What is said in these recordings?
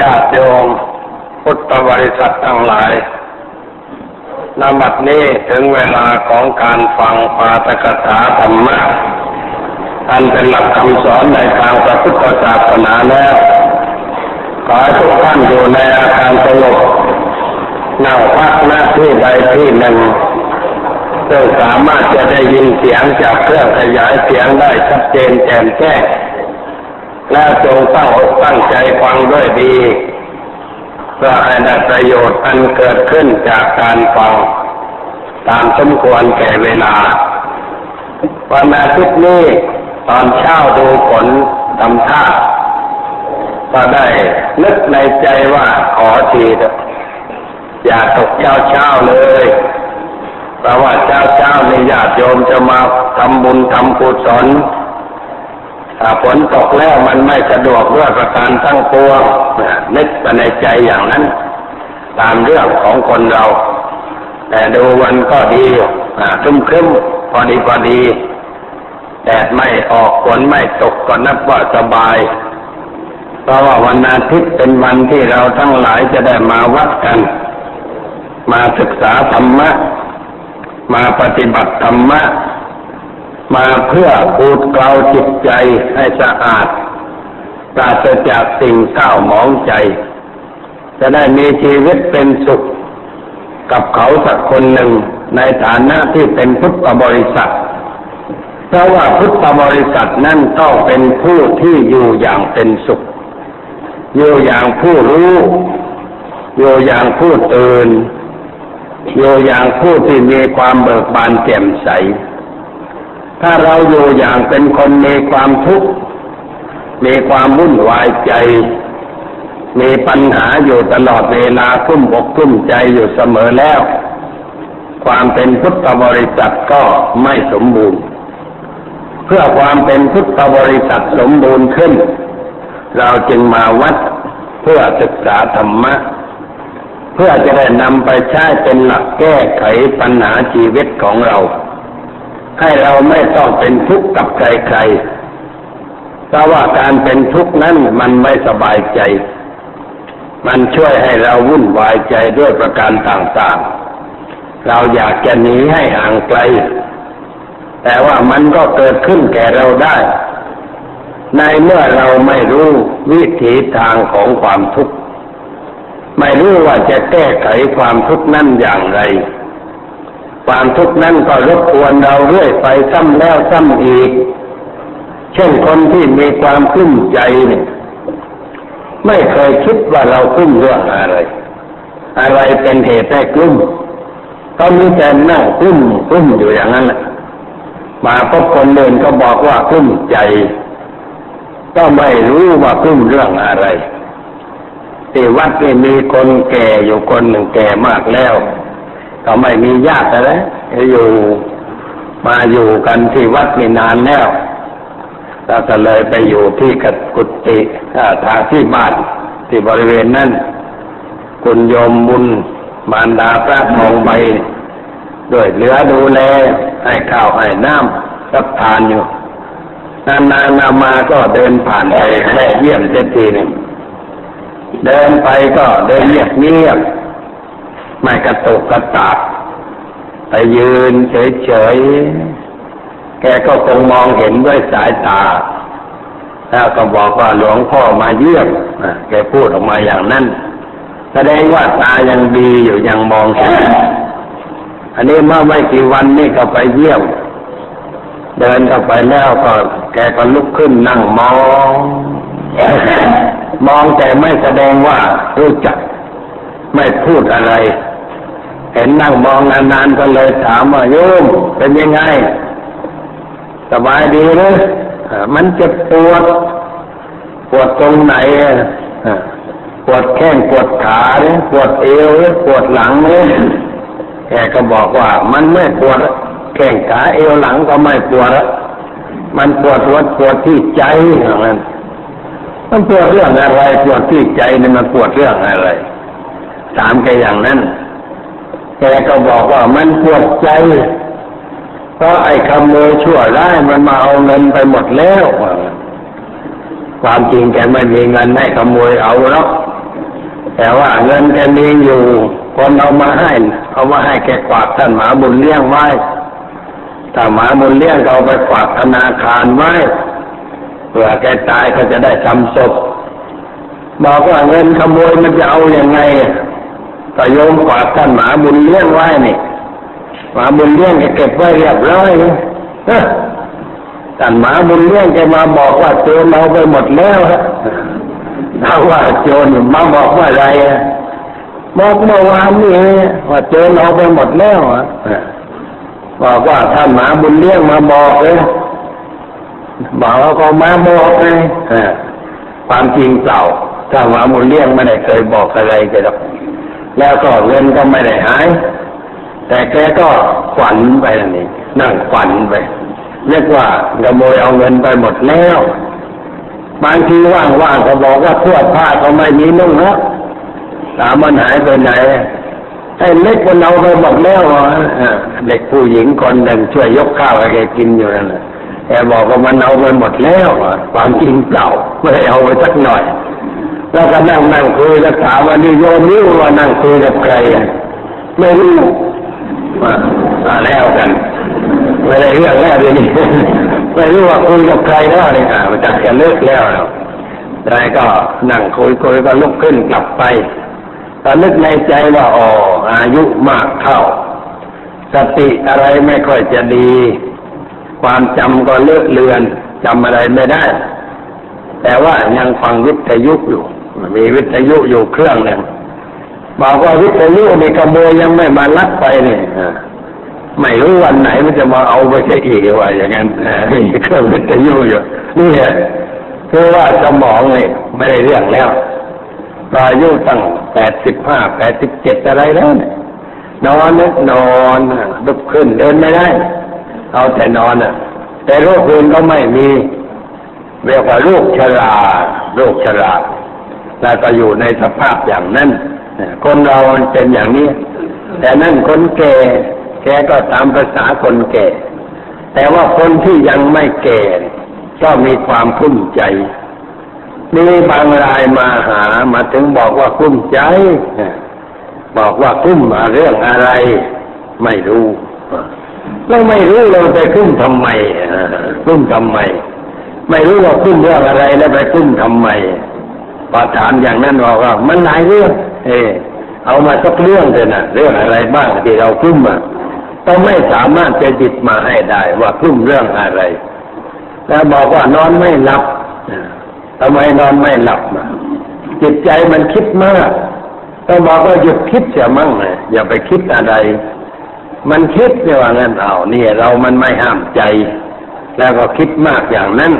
ญาติโยมพุทธบริษัททั้งหลายนบัดนี้ถึงเวลาของการฟังปาตกถาธรรมะอันเป็นหลักคำสอนในทางพระพุทธศาสนาแล้วขอให้ทุกท่านอยู่ในอาการสงบนั่งพักหน้าที่ใดที่หนึ่งซึ่งสามารถจะได้ยินเสียงจากเครื่องขยายเสียงได้ชัดเจนแจ่มแจ้ง และจงตั้งอกตั้งใจฟังด้วยดี เพื่อให้ได้ประโยชน์อันเกิดขึ้นจากการฟัง ตามสมควรแก่เวลา วันอาทิตย์นี้ตอนเช้าดูฝนทำท่าก็ได้นึกในใจว่าขอทีเถอะอย่าตกเช้าเช้าเลย เพราะว่าเช้าเช้าในญาติโยมจะมาทำบุญทำกุศล ถ้าฝนตกแล้วมันไม่สะดวกด้วยประการทั้งปวงนึกไปในใจอย่างนั้น ตามเรื่องของคนเรา แต่ดูวันก็ดีครึ้มครึ้มพอดีพอดีแดดไม่ออกฝนไม่ตกก็นับว่าสบาย เพราะว่าวันอาทิตย์เป็นวันที่เราทั้งหลายจะได้มาวัดกัน มาศึกษาธรรมะ มาปฏิบัติธรรมะ มาเพื่อปูดเกลาจิตใจให้สะอาดปราศจากสิ่งเศร้าหมองใจ จะได้มีชีวิตเป็นสุข กับเขาสักคนหนึ่งในฐานะที่เป็นพุทธบริษัทเพราะว่าพุทธบริษัทนั่นต้องเป็นผู้ที่อยู่อย่างเป็นสุข อยู่อย่างผู้รู้ อยู่อย่างผู้ตื่น อยู่อย่างผู้ที่มีความเบิกบานแจ่มใส ถ้าเราอยู่อย่างเป็นคนมีความทุกข์มีความวุ่นวายใจ มีปัญหาอยู่ตลอดเวลาคุ้มอกคุ้มใจอยู่เสมอแล้ว ความเป็นพุทธบริษัทก็ไม่สมบูรณ์ เพื่อความเป็นพุทธบริษัทสมบูรณ์ขึ้น เราจึงมาวัดเพื่อศึกษาธรรมะ เพื่อจะได้นำไปใช้เป็นหลักแก้ไขปัญหาชีวิตของเรา ให้เราไม่ต้องเป็นทุกข์กับใครๆเพราะว่าการเป็นทุกข์นั้นมันไม่สบายใจ มันช่วยให้เราวุ่นวายใจด้วยประการต่างๆ เราอยากจะหนีให้ห่างไกล แต่ว่ามันก็เกิดขึ้นแก่เราได้ ในเมื่อเราไม่รู้วิถีทางของความทุกข์ ไม่รู้ว่าจะแก้ไขความทุกข์นั้นอย่างไร ความทุกข์นั้นก็รบกวนเราเรื่อยไปซ้ำแล้วซ้ำอีก เช่นคนที่มีความขึ้นใจเนี่ย ไม่เคยคิดว่าเราขึ้นเรื่องอะไร อะไรเป็นเหตุให้กลุ้มเขามีแต่นั่งกลุ้มกลุ้มอยู่อย่างนั้นมาพบคนเดินก็บอกว่ากลุ้มใจ ก็ไม่รู้ว่ากลุ้มเรื่องอะไรที่วัดนี่มีคนแก่อยู่คนหนึ่งแก่มากแล้ว ก็ไม่มีญาติแล้วอยู่มาอยู่กันที่วัดมีนานแล้วเราก็เลยไปอยู่ที่กักุฏิทางที่บ้านที่บริเวณนั้นคุณโยมบุญมารดาพระทองใบด้วยเหลือดูแลให้ข้าวให้น้ำรับทานอยู่นานๆนามาก็เดินผ่านไปแม่เยี่ยมเจ็ทีหนึ่งเดินไปก็เดินเงียบเงียบ ไม่กระตุกกระตากไปยืนเฉยๆ แกก็คงมองเห็นด้วยสายตา แล้วก็บอกว่าหลวงพ่อมาเยี่ยมแกพูดออกมาอย่างนั้น แสดงว่าตายังดีอยู่ยังมองเห็น อันนี้เมื่อไม่กี่วันนี่ก็ไปเยี่ยม เดินเข้าไปแล้วก็แกก็ลุกขึ้นนั่งมอง มองแต่ไม่แสดงว่ารู้จัก ไม่พูดอะไร เห็นนั่งมองนานๆก็เลยถามว่าโยมเป็นยังไง สบายดีหรือมันเจ็บปวด ปวดตรงไหนปวดแข้งปวดขาหรือปวดเอวหรือปวดหลังเนี่ยแกก็บอกว่ามันไม่ปวดแข้งขาเอวหลังก็ไม่ปวดมันปวดปวดปวดที่ใจอย่างนั้นมันปวดเรื่องอะไรปวดที่ใจนี่มันปวดเรื่องอะไร ถามแกอย่างนั้น แกก็บอกว่ามันปวดใจ เพราะไอ้ขโมยชั่วร้ายมันมาเอาเงินไปหมดแล้วความจริงแกไม่มีเงินให้ขโมยเอาหรอกแต่ว่าเงินแกมีอยู่ คนเอามาให้ เอามาให้แกกวาดท่านหมาบุญเลี้ยงไว้ถ้าหมาบุญเลี้ยงเอาไปฝากธนาคารไว้เผื่อแกตายก็จะได้ทำศพบอกว่าเงินขโมยมันจะเอาอยัางไง ก็โยมฝากท่านหมาบุญเลี้ยงไว้นี่หมาบุญเลี้ยงแกเก็บไว้เรียบร้อยท่านหมาบุญเลี้ยงแกมาบอกว่าโจรเอาไปหมดแล้วฮะถ้าว่าโจรมาบอกว่าอะไรบอกเมื่อวานนี้ว่าโจรเอาไปหมดแล้วอะบอกว่าท่านหมาบุญเลี้ยงมาบอกเลยบอกว่าก็มาบอกเลยความจริงเปล่าถ้าหมาบุญเลี้ยงไม่ได้เคยบอกอะไรกันหรอก แล้วก็เงินก็ไม่ได้หาย แต่แกก็ฝันไปนี่นั่งฝันไปเรียกว่าขโมยเอาเงินไปหมดแล้วบางทีว่างๆก็บอกว่าทั่วผ้าก็ไม่มีนุ่งแล้วถามมันหายไปไหนไอ้เล็กมันเอาไปหมดแล้วเด็กผู้หญิงคนหนึ่งช่วยยกข้าวให้แกกินอยู่นั่นแหละแกบอกว่ามันเอาไปหมดแล้วความจริงเก่าไม่ได้เอาไปสักหน่อย แล้วก็นั่งนั่งคุยแล้วถามว่านี่โยมนี่ว่านั่งคุยกับใครอะไม่รู้มาแล้วกันไม่ได้เรื่องแล้วเดี๋ยนี้ไม่รู้ว่าคุยกับใครแล้วเนี่ยมันจะจะเลิกแล้วแต่ก็นั่งคุยคุยก็ลุกขึ้นกลับไปตอนนึกในใจว่าอ๋ออายุมากเข้า สติอะไรไม่ค่อยจะดี ความจำก็เลอกเลือนจำอะไรไม่ได้ แต่ว่ายังฟังวิทยุอยู่ มีวิทยุอยู่เครื่องหนึ่งบอกว่าวิทยุนี่ขโมยยังไม่มาลักไปเนี่ยไม่รู้วันไหนมันจะมาเอาไปใช้อีกว่า อย่างนั้นมีเครื่องวิทยุอยู่นี่คือว่าสมองเนี่ยไม่ได้เรื่องแล้วอายุตั้งแปดสิบห้าแปดสิบเจ็ดอะไรแล้วเนี่ยนอนนึกนอนลุกขึ้นเดินไม่ได้ เอาแต่นอนอะ แต่โรคอื่นก็ไม่มีเรียกว่าโรคชราโรคชรา แล้วก็อยู่ในสภาพอย่างนั้นคนเราเป็นอย่างนี้ แต่นั่นคนแก่แกก็ตามภาษาคนแก่ แต่ว่าคนที่ยังไม่แก่ก็มีความคุ้มใจมีบางรายมาหามาถึงบอกว่าคุ้มใจ บอกว่าคุ้มมาเรื่องอะไร ไม่รู้เราไม่รู้เราไปคุ้มทำไมคุ้มทำไม ไม่รู้ว่าคุ้มเรื่องอะไรแล้วไปคุ้มทำไม พอถามอย่างนั้นบอกว่ามันหลายเรื่อง เออเอามาสักเรื่องเถอะนะเรื่องอะไรบ้างที่เราคุ้มอะต้องไม่สามารถจะจิตมาให้ได้ว่าคุ้มเรื่องอะไร แล้วบอกว่านอนไม่หลับทำไมนอนไม่หลับมาจิตใจมันคิดมากต้องบอกว่าหยุดคิดเสียมั่งเลยอย่าไปคิดอะไร มันคิดเนี่ยว่างั้นเอาเนี่ยเรามันไม่ห้ามใจ แล้วก็คิดมากอย่างนั้น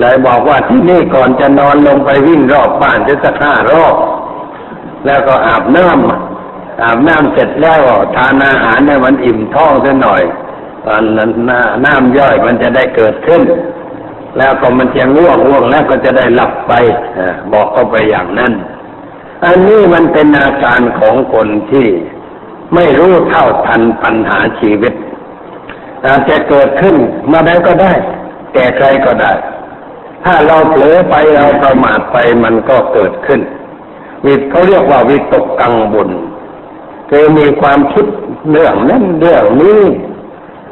เลยบอกว่าที่นี่ก่อนจะนอนลงไปวิ่งรอบบ้านจะสักห้ารอบ แล้วก็อาบน้ำอาบน้ำเสร็จแล้วทานอาหารเนี่ยมันอิ่มท้องซะหน่อยตอนนั้นน้ำย่อยมันจะได้เกิดขึ้น แล้วก็มันจะง่วงง่วงแล้วก็จะได้หลับไปบอกเขาไปอย่างนั้น อันนี้มันเป็นอาการของคนที่ไม่รู้เท่าทันปัญหาชีวิตอาจจะเกิดขึ้นมาได้ก็ได้ แก่ใครก็ได้ ถ้าเราเผลอไปเราประมาทไปมันก็เกิดขึ้นวิตเขาเรียกว่าวิตกกังวลคือมีความคิดเรื่องนั้นเรื่องนี้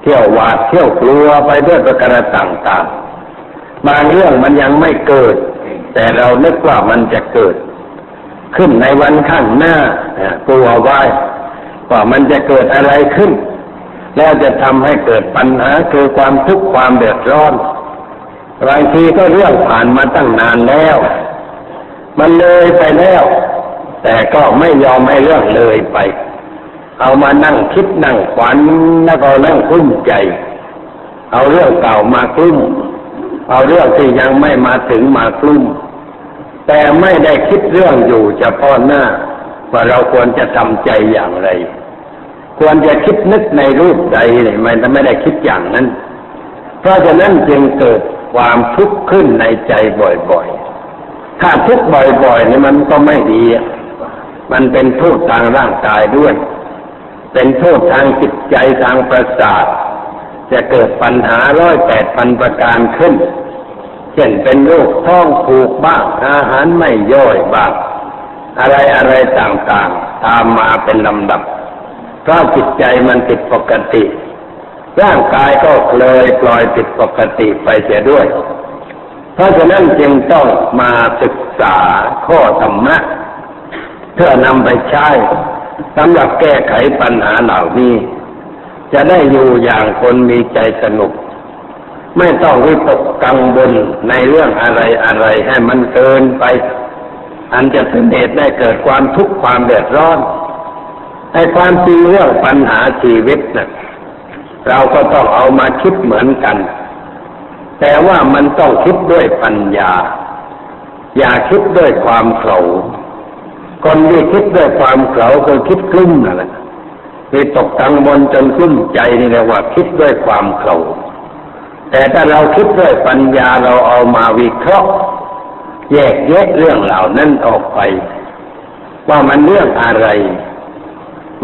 เที่ยวหวาดเที่ยวกลัวไปด้วยประการต่างๆ บางเรื่องมันยังไม่เกิด แต่เรานึกว่ามันจะเกิด ขึ้นในวันข้างหน้ากลัวไว้ว่ามันจะเกิดอะไรขึ้น แล้วจะทำให้เกิดปัญหาคือความทุกข์ความเดือดร้อน บางทีก็เรื่องผ่านมาตั้งนานแล้ว มันเลยไปแล้ว แต่ก็ไม่ยอมให้เรื่องเลยไป เอามานั่งคิดนั่งฝันแล้วก็นั่งคุ้มใจ เอาเรื่องเก่ามาคุ้มเอาเรื่องที่ยังไม่มาถึงมากลุ่มแต่ไม่ได้คิดเรื่องอยู่เฉพาะหน้า ว่าเราควรจะทำใจอย่างไร ควรจะคิดนึกในรูปใดเนี่ไม่ได้คิดอย่างนั้น เพราะฉะนั้นจึงเกิด ความทุกข์ขึ้นในใจบ่อยๆ ถ้าทุกข์บ่อยๆนี่มันก็ไม่ดี มันเป็นโทษทางร่างกายด้วย เป็นโทษทางจิตใจทางประสาท จะเกิดปัญหาร้อยแปดพันประการขึ้น เช่นเป็นโรคท้องผูกบ้าง อาหารไม่ย่อยบ้าง อะไรอะไรต่างๆ ตามมาเป็นลำดับเพราะจิตใจมันผิดปกติ ร่างกายก็เลยปล่อยผิดปกติไปเสียด้วย เพราะฉะนั้นจึงต้องมาศึกษาข้อธรรมะ เพื่อนำไปใช้สำหรับแก้ไขปัญหาเหล่านี้ จะได้อยู่อย่างคนมีใจสนุก ไม่ต้องวิตกกังวลในเรื่องอะไรอะไรให้มันเกินไป อันจะเป็นเหตุได้เกิดความทุกข์ความเดือดร้อนในความจริงเรื่องปัญหาชีวิตนะ่ะ เราก็ต้องเอามาคิดเหมือนกัน แต่ว่ามันต้องคิดด้วยปัญญา อย่าคิดด้วยความเขาคนที่คิดด้วยความเขาคือคิดกลุ้มนั่นแหละมีตกกังวลจนกลุ้มใจนี่เรียกว่าคิดด้วยความเขาแต่ถ้าเราคิดด้วยปัญญาเราเอามาวิเคราะห์ แยกแยะเรื่องเหล่านั้นออกไป ว่ามันเรื่องอะไร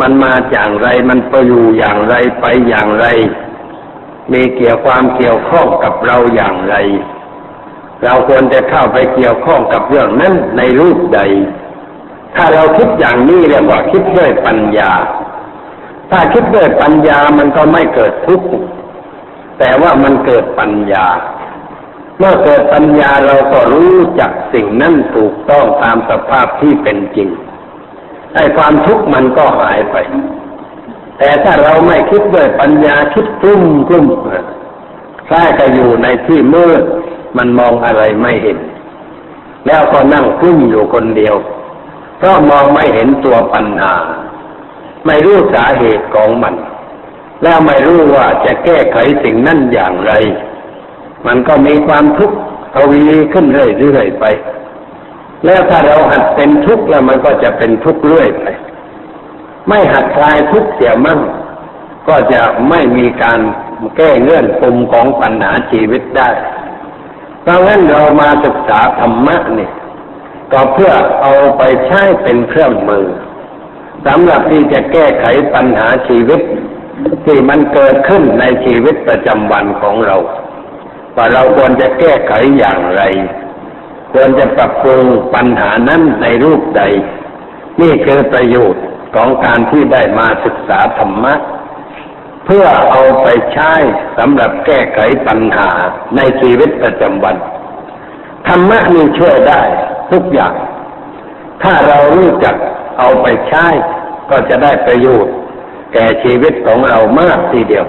มันมาอย่างไร มันไปอยู่อย่างไรไปอย่างไร มีเกี่ยวความเกี่ยวข้องกับเราอย่างไร เราควรจะเข้าไปเกี่ยวข้องกับเรื่องนั้นในรูปใด ถ้าเราคิดอย่างนี้เรียกว่าคิดด้วยปัญญา ถ้าคิดด้วยปัญญามันก็ไม่เกิดทุกข์แต่ว่ามันเกิดปัญญา เมื่อเกิดปัญญาเราก็รู้จักสิ่งนั้นถูกต้องตามสภาพที่เป็นจริง ไอ้ความทุกข์มันก็หายไป แต่ถ้าเราไม่คิดด้วยปัญญาคิดกลุ้มกลุ้มแค่ก็อยู่ในที่มืดมันมองอะไรไม่เห็น แล้วก็นั่งกลุ้มอยู่คนเดียว เพราะมองไม่เห็นตัวปัญหา ไม่รู้สาเหตุของมัน แล้วไม่รู้ว่าจะแก้ไขสิ่งนั้นอย่างไร มันก็มีความทุกข์ทวีขึ้นเรื่อยๆไป แล้วถ้าเราหัดเป็นทุกข์แล้วมันก็จะเป็นทุกข์เรื่อยไป ไม่หัดคลายทุกข์เสียมั่ง ก็จะไม่มีการแก้เงื่อนปมของปัญหาชีวิตได้เพราะงั้นเรามาศึกษาธรรมะนี่ก็เพื่อเอาไปใช้เป็นเครื่องมือสำหรับที่จะแก้ไขปัญหาชีวิต ที่มันเกิดขึ้นในชีวิตประจำวันของเรา ว่าเราควรจะแก้ไขอย่างไร ควรจะปรับปรุงปัญหานั้นในรูปใด นี่คือประโยชน์ของการที่ได้มาศึกษาธรรมะ เพื่อเอาไปใช้สำหรับแก้ไขปัญหาในชีวิตประจำวัน ธรรมะนี่ช่วยได้ทุกอย่าง ถ้าเรารู้จักเอาไปใช้ก็จะได้ประโยชน์ แก่ชีวิตของเรามากทีเดียว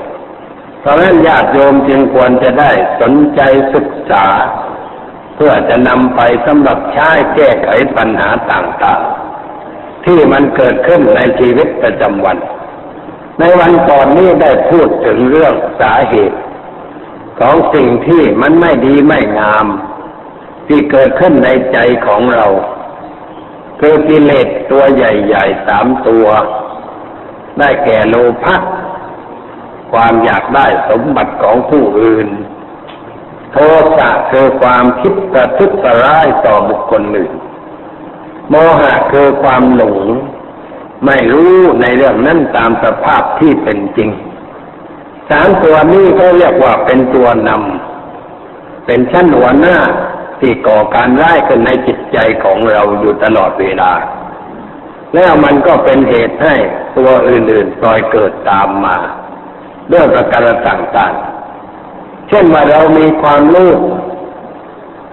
เพราะฉะนั้นญาติโยมจึงควรจะได้สนใจศึกษา พื่อจะนำไปสำหรับใช้แก้ไขปัญหาต่างๆ ที่มันเกิดขึ้นในชีวิตประจำวัน ในวันก่อนนี้ได้พูดถึงเรื่องสาเหตุ ของสิ่งที่มันไม่ดีไม่งาม ที่เกิดขึ้นในใจของเรา คือกิเลสตัวใหญ่ๆสามตัว ได้แก่โลภะความอยากได้สมบัติของผู้อื่น โทสะคือความคิดประทุษร้ายต่อบุคคลหนึ่งโมหะคือความหลง ไม่รู้ในเรื่องนั้นตามสภาพที่เป็นจริง สามตัวนี้ก็เรียกว่าเป็นตัวนำ เป็นชั้นหัวหน้าที่ก่อการร้ายขึ้นในจิตใจของเราอยู่ตลอดเวลา แล้วมันก็เป็นเหตุให้ตัวอื่นๆปล่อยเกิดตามมา ด้วยประการต่างๆ เช่นว่าเรามีความรู้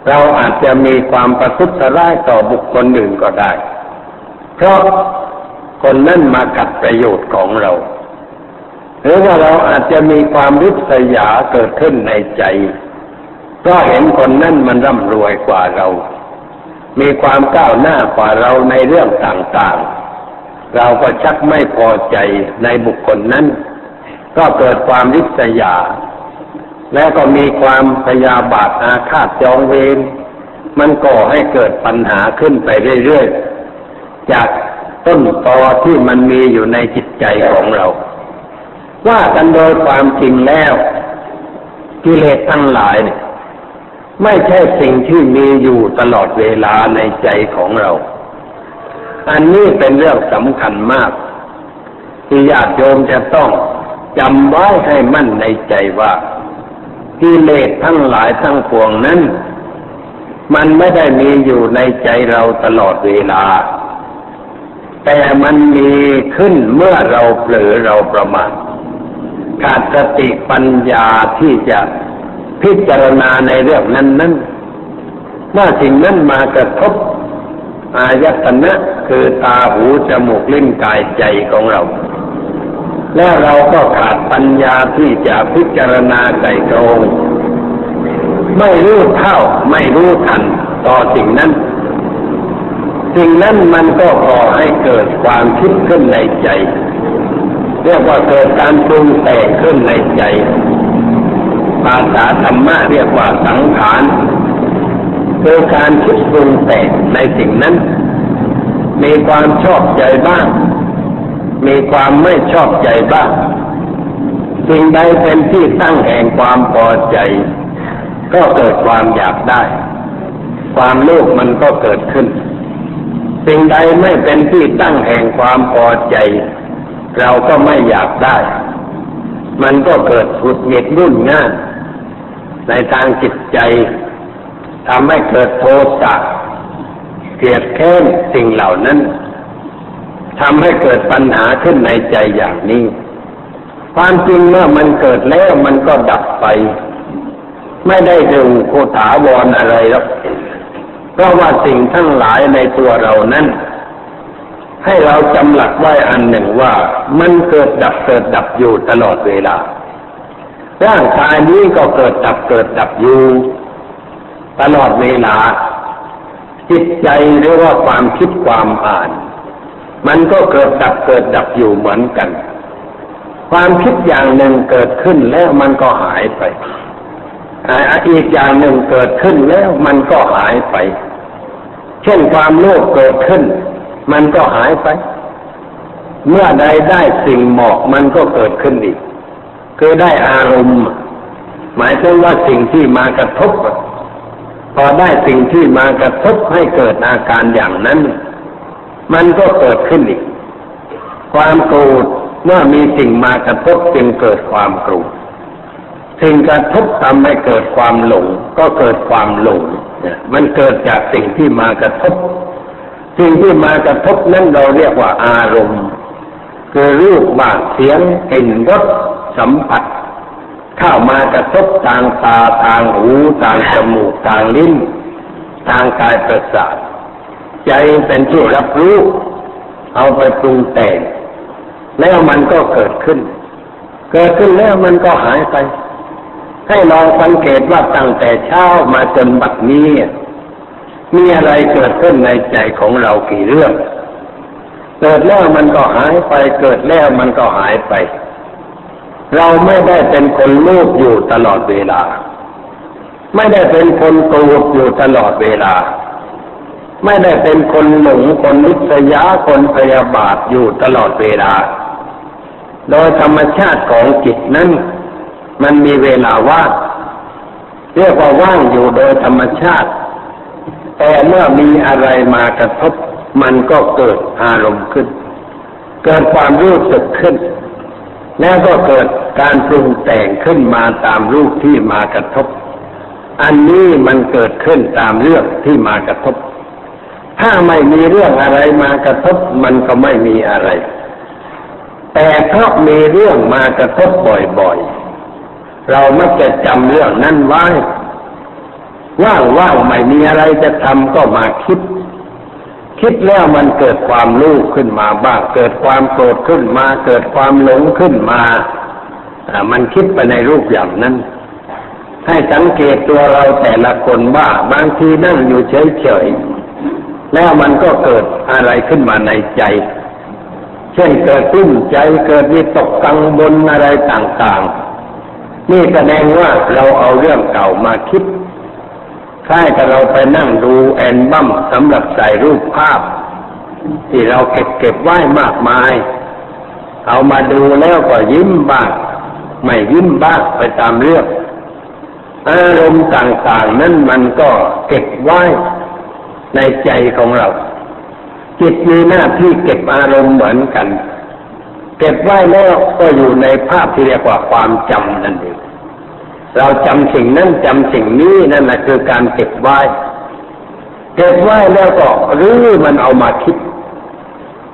เราอาจจะมีความประทุษร้ายต่อบุคคลอื่นก็ได้ เพราะคนนั้นมากัดประโยชน์ของเรา หรือว่าเราอาจจะมีความริษยาเกิดขึ้นในใจเพราะเห็นคนนั้นมันร่ำรวยกว่าเรา มีความก้าวหน้ากว่าเราในเรื่องต่างๆ เราก็ชักไม่พอใจในบุคคลนั้น ก็เกิดความริษยา แล้วก็มีความพยาบาทอาฆาตจองเวรมันก่อให้เกิดปัญหาขึ้นไปเรื่อยๆ จากต้นตอที่มันมีอยู่ในจิตใจของเรา ว่ากันโดยความจริงแล้ว กิเลสทั้งหลายเนี่ยไม่ใช่สิ่งที่มีอยู่ตลอดเวลาในใจของเรา อันนี้เป็นเรื่องสำคัญมาก ที่ญาติโยมจะต้องจำไว้ให้มั่นในใจว่า กิเลสทั้งหลายทั้งปวงนั้น มันไม่ได้มีอยู่ในใจเราตลอดเวลา แต่มันมีขึ้นเมื่อเราเผลอเราประมาทขาดสติปัญญาที่จะพิจารณาในเรื่องนั้นนั้นเมื่อสิ่งนั้นมากระทบ อายตนะคือตาหูจมูกลิ้นกายใจของเรา และเราก็ขาดปัญญาที่จะพิจารณาไก่ตรงไม่รู้เท่าไม่รู้ทันต่อสิ่งนั้น สิ่งนั้นมันก็ก่อให้เกิดความคิดขึ้นในใจ เรียกว่าเกิดการปรุงแต่งขึ้นในใจ ภาษาธรรมะเรียกว่าสังขารคือการคิดปรุงแต่งในสิ่งนั้น มีความชอบใจบ้าง มีความไม่ชอบใจบ้างสิ่งใดเป็นที่ตั้งแห่งความพอใจ ก็เกิดความอยากได้ ความโลภมันก็เกิดขึ้น สิ่งใดไม่เป็นที่ตั้งแห่งความพอใจ เราก็ไม่อยากได้ มันก็เกิดหุดหงิดรุ่นง่านในทางจิตใจทำให้เกิดโทสะเกลียดแค้นสิ่งเหล่านั้น ทำให้เกิดปัญหาขึ้นในใจอย่างนี้ ความจริงเมื่อมันเกิดแล้วมันก็ดับไป ไม่ได้ดึงโคถาวรอะไรหรอกเพราะว่าสิ่งทั้งหลายในตัวเรานั้น ให้เราจำหลักไว้อันหนึ่งว่ามันเกิดดับเกิดดับอยู่ตลอดเวลา ร่างกายนี้ก็เกิดดับเกิดดับอยู่ ตลอดเวลา จิตใจหรือว่าความคิดความอ่าน มันก็เกิดดับเกิดดับอยู่เหมือนกัน ความคิดอย่างหนึ่งเกิดขึ้นแล้วมันก็หายไปอีกอย่างหนึ่งเกิดขึ้นแล้วมันก็หายไป เช่นความโลภเกิดขึ้น มันก็หายไป เมื่อใดได้สิ่งเหมาะมันก็เกิดขึ้นอีกคือได้อารมณ์ หมายถึงว่าสิ่งที่มากระทบพอได้สิ่งที่มากระทบให้เกิดอาการอย่างนั้น มันก็เกิดขึ้นอีก ความโกรธเมื่อมีสิ่งมากระทบจึงเกิดความโกรธสิ่งกระทบทำให้เกิดความหลง ก็เกิดความหลงมันเกิดจากสิ่งที่มากระทบ สิ่งที่มากระทบนั้นเราเรียกว่าอารมณ์ คือรูปบาดเสียงกลิ่นรสสัมผัส เข้ามากระทบทางตาทางหูทางจมูกทางลิ้น ทางกายประสาท ใจเป็นผู้รับรู้ เอาไปปรุงแต่ง แล้วมันก็เกิดขึ้น เกิดขึ้นแล้วมันก็หายไป ให้ลองสังเกตว่าตั้งแต่เช้ามาจนบัดนี้ มีอะไรเกิดขึ้นในใจของเรากี่เรื่อง เกิดแล้วมันก็หายไป เกิดแล้วมันก็หายไป เราไม่ได้เป็นคนลูกอยู่ตลอดเวลา ไม่ได้เป็นคนโกรธอยู่ตลอดเวลา ไม่ได้เป็นคนหลงคนนิสยาคนพยาบาทอยู่ตลอดเวลา โดยธรรมชาติของจิตนั้น มันมีเวลาว่างเรียกว่าว่างอยู่โดยธรรมชาติ แต่เมื่อมีอะไรมากระทบ มันก็เกิดอารมณ์ขึ้น เกิดความรู้สึกขึ้น แล้วก็เกิดการปรุงแต่งขึ้นมาตามรูปที่มากระทบ อันนี้มันเกิดขึ้นตามเรื่องที่มากระทบ ถ้าไม่มีเรื่องอะไรมากระทบมันก็ไม่มีอะไร แต่เพราะมีเรื่องมากระทบบ่อยๆ เรามักจะจำเรื่องนั้นไว้ ว่างๆไม่มีอะไรจะทำก็มาคิด คิดแล้วมันเกิดความรู้ขึ้นมาบ้าง เกิดความโกรธขึ้นมา เกิดความหลงขึ้นมาอ่ามันคิดไปในรูปอย่างนั้น ให้สังเกตตัวเราแต่ละคนว่าบางทีนั่งอยู่เฉยๆ แล้วมันก็เกิดอะไรขึ้นมาในใจ เช่นเกิดตุ้มใจเกิดวิตกกังวลอะไรต่างๆ นี่แสดงว่าเราเอาเรื่องเก่ามาคิดคล้ายกับเราไปนั่งดูแอนบัมสำหรับใส่รูปภาพ ที่เราเก็บเก็บไว้มากมาย เอามาดูแล้วก็ยิ้มบ้างไม่ยิ้มบ้างไปตามเรื่องอารมณ์ต่างๆ นั้นมันก็เก็บไว้ ในใจของเรา จิตมีหน้าที่เก็บอารมณ์เหมือนกัน เก็บไว้แล้วก็อยู่ในภาพที่เรียกว่าความจำนั่นเองเราจำสิ่งนั้นจำสิ่งนี้นั่นแหละคือการเก็บไว้เก็บไว้แล้วก็รื้อมันเอามาคิด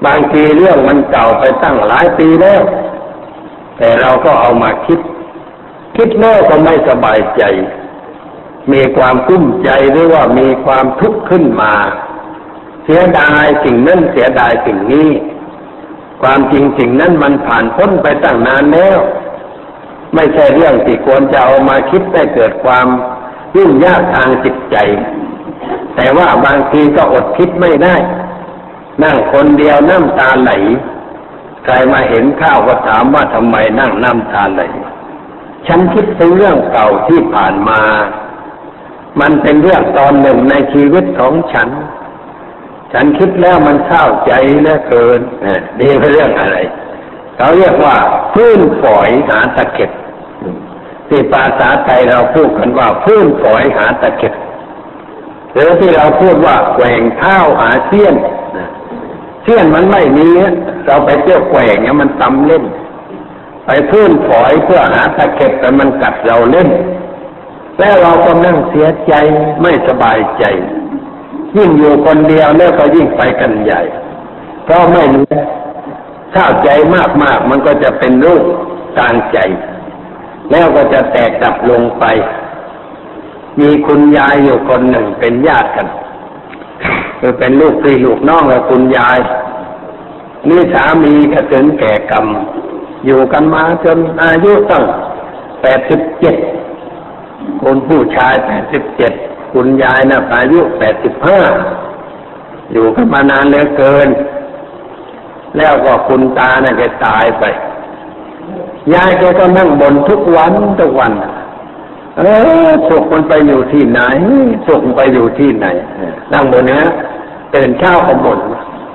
บางทีเรื่องมันเก่าไปตั้งหลายปีแล้ว แต่เราก็เอามาคิด คิดแล้วก็ไม่สบายใจ มีความกุ้มใจหรือว่ามีความทุกข์ขึ้นมา เสียดายสิ่งนั้นเสียดายสิ่งนี้ ความจริงสิ่งนั้นมันผ่านพ้นไปตั้งนานแล้ว ไม่ใช่เรื่องที่ควรจะเอามาคิดได้เกิดความยุ่งยากทางจิตใจ แต่ว่าบางทีก็อดคิดไม่ได้ นั่งคนเดียวน้ำตาไหลใครมาเห็นข้าวก็ถามว่าทำไมนั่งน้ำตาไหลฉันคิดถึงเรื่องเก่าที่ผ่านมา มันเป็นเรื่องตอนหนึ่งในชีวิตของฉัน ฉันคิดแล้วมันเศร้าใจเหลือเกินดีเป็นเรื่องอะไร เขาเรียกว่าพื้นฝอยหาตะเข็บที่ภาษาไทยเราพูดกันว่าพื้นฝอยหาตะเข็บหรือที่เราพูดว่าแกว่งเท้าหาเสี้ยนเสี้ยนมันไม่มีเราไปเที่ยวแกว่งเนี่ยมันตำเล่น ไปพื้นฝอยเพื่อหาตะเข็บแต่มันกัดเราเล่น แล้วเราก็นั่งเสียใจไม่สบายใจ ยิ่งอยู่คนเดียวแล้วก็ยิ่งไปกันใหญ่ เพราะไม่รู้ถ้าใจมากๆ มันก็จะเป็นรูปกลางใจ แล้วก็จะแตกดับลงไป มีคุณยายอยู่คนหนึ่งเป็นญาติกันคือเป็นลูกพี่ลูกน้องกับคุณยายนี่สามีก็ถึงแก่กรรม อยู่กันมาจนอายุตั้งแปดสิบเจ็ด คนผู้ชายแปดสิบเจ็ดคุณยายนะ่ะอายุแปดสิบห้าอยู่กันมานานเหลือเกิน แล้วก็คุณตาเนี่ยแกตายไป ยายแกก็นั่งบนทุกวันทุกวัน เออสุขมันไปอยู่ที่ไหนสุขมันไปอยู่ที่ไหน นั่งบนเนี้ยตื่นเช้าก็บ่น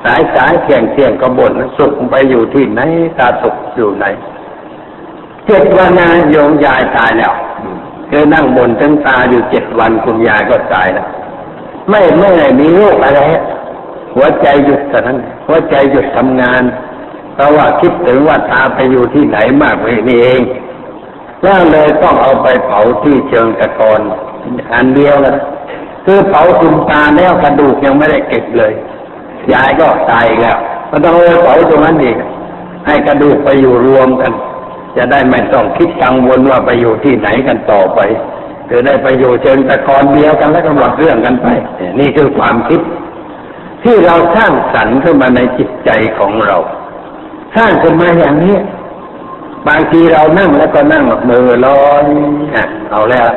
สายสายเที่ยงเที่ยงก็บ่นสุขมันไปอยู่ที่ไหนตาสุขอยู่ไหนเจ็ดวันนะโยมยายตายแล้ว เธอนั่งบนทั้งตาอยู่เจ็ดวันคุณยายก็ตายแล้วไม่ไม่ได้มีโรคอะไรหัวใจหยุดแต่นั้นหัวใจหยุดทำงาน เพราะว่าคิดถึงว่าตาไปอยู่ที่ไหนมากเลยนี่เองแล้วเลยต้องเอาไปเผาที่เชิงตะกอนอันเดียวนะคือเผาคุณตาแล้วกระดูกยังไม่ได้เก็บเลยยายก็ตายแล้วก็ต้องเลยเผาตรงนั้นอีกให้กระดูกไปอยู่รวมกัน จะได้ไม่ต้องคิดกังวลว่าไปอยู่ที่ไหนกันต่อไปจะได้ไปอยู่เชิงตะกอนเดียวกันแล้วก็หมดเรื่องกันไป นี่คือความคิด ที่เราสร้างสรรค์ขึ้นมาในจิตใจของเรา สร้างขึ้นมาอย่างนี้บางทีเรานั่งแล้วก็นั่งมือลอยอะเอาแล้ว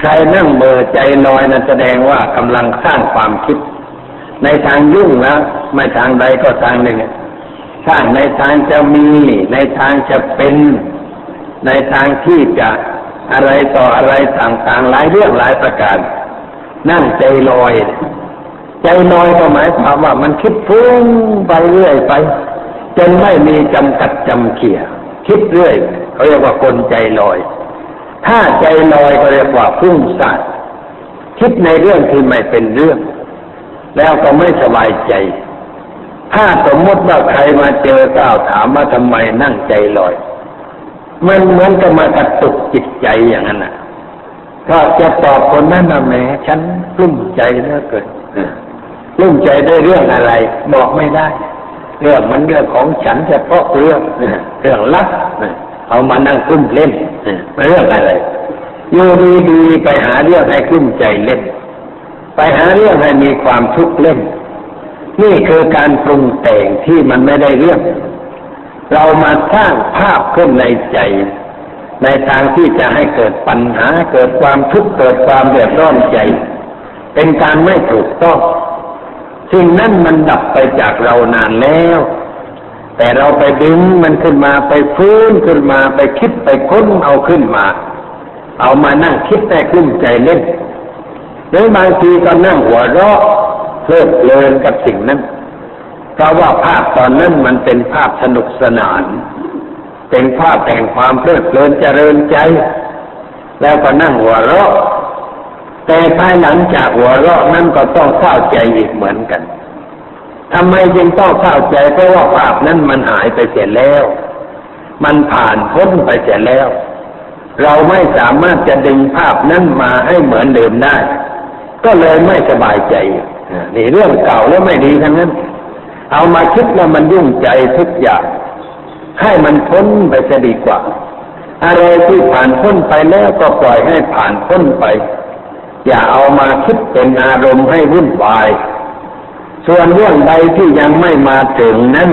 ใครนั่งมือใจลอยนั้นแสดงว่ากำลังสร้างความคิด ในทางยุ่งแล้วไม่ทางใดก็ทางหนึ่ง สร้าในทางจะมี ในทางจะเป็น ในทางที่จะอะไรต่ออะไรต่างๆหลายเรื่องหลายประการ นั่งใจลอย ใจลอยก็หมายความว่ามันคิดฟุ้งไปเรื่อยไป จนไม่มีจำกัดจำเขี่ยคิดเรื่อยเขาเรียกว่าคนใจลอย ถ้าใจลอยก็เรียกว่าพุ่งซ่านคิดในเรื่องที่ไม่เป็นเรื่อง แล้วก็ไม่สบายใจ ถ้าสมมติว่าใครมาเจอก้าวถามว่าทำไมนั่งใจลอย มันเหมือนกับมากระตุกจิตใจอย่างนั้นน่ะก็จะตอบคนนั้นนะแหมฉันกลุ้มใจเหลือเกินกลุ้มใจได้เรื่องอะไร บอกไม่ได้ เรื่องมันเรื่องของฉันเฉพาะเรื่องเรื่องลับเอามานั่งกุ้มเล่นเรื่องอะไรอยู่ดีๆไปหาเรื่องให้กุ้มใจเล่น ไปหาเรื่องให้มีความทุกข์เล่น นี่คือการปรุงแต่งที่มันไม่ได้เรื่อง เรามาสร้างภาพขึ้นในใจ ในทางที่จะให้เกิดปัญหาเกิดความทุกข์เกิดความเดือดร้อนใจ เป็นการไม่ถูกต้องสิ่งนั้นมันดับไปจากเรานานแล้ว แต่เราไปดึงมันขึ้นมาไปฟื้นขึ้นมาไปคิดไปค้นเอาขึ้นมา เอามานั่งคิดแต่กลุ้มใจเล่นหรือบางทีก็นั่งหัวเราะ เพลิดเพลินกับสิ่งนั้น เพราะว่าภาพตอนนั้นมันเป็นภาพสนุกสนาน เป็นภาพแห่งความเพลิดเพลินเจริญใจ แล้วก็นั่งหัวเราะ แต่ภายหลังจากหัวเราะนั้นก็ต้องเศร้าใจอีกเหมือนกันทำไมจึงต้องเศร้าใจเพราะว่าภาพนั้นมันหายไปเสียแล้ว มันผ่านพ้นไปเสียแล้ว เราไม่สามารถจะดึงภาพนั้นมาให้เหมือนเดิมได้ ก็เลยไม่สบายใจ นี่เรื่องเก่าแล้วไม่ดีทั้งนั้น เอามาคิดแล้วมันยุ่งใจทุกอย่าง ให้มันพ้นไปจะดีกว่า อะไรที่ผ่านพ้นไปแล้วก็ปล่อยให้ผ่านพ้นไป อย่าเอามาคิดเป็นอารมณ์ให้วุ่นวาย ส่วนเรื่องใดที่ยังไม่มาถึงนั้น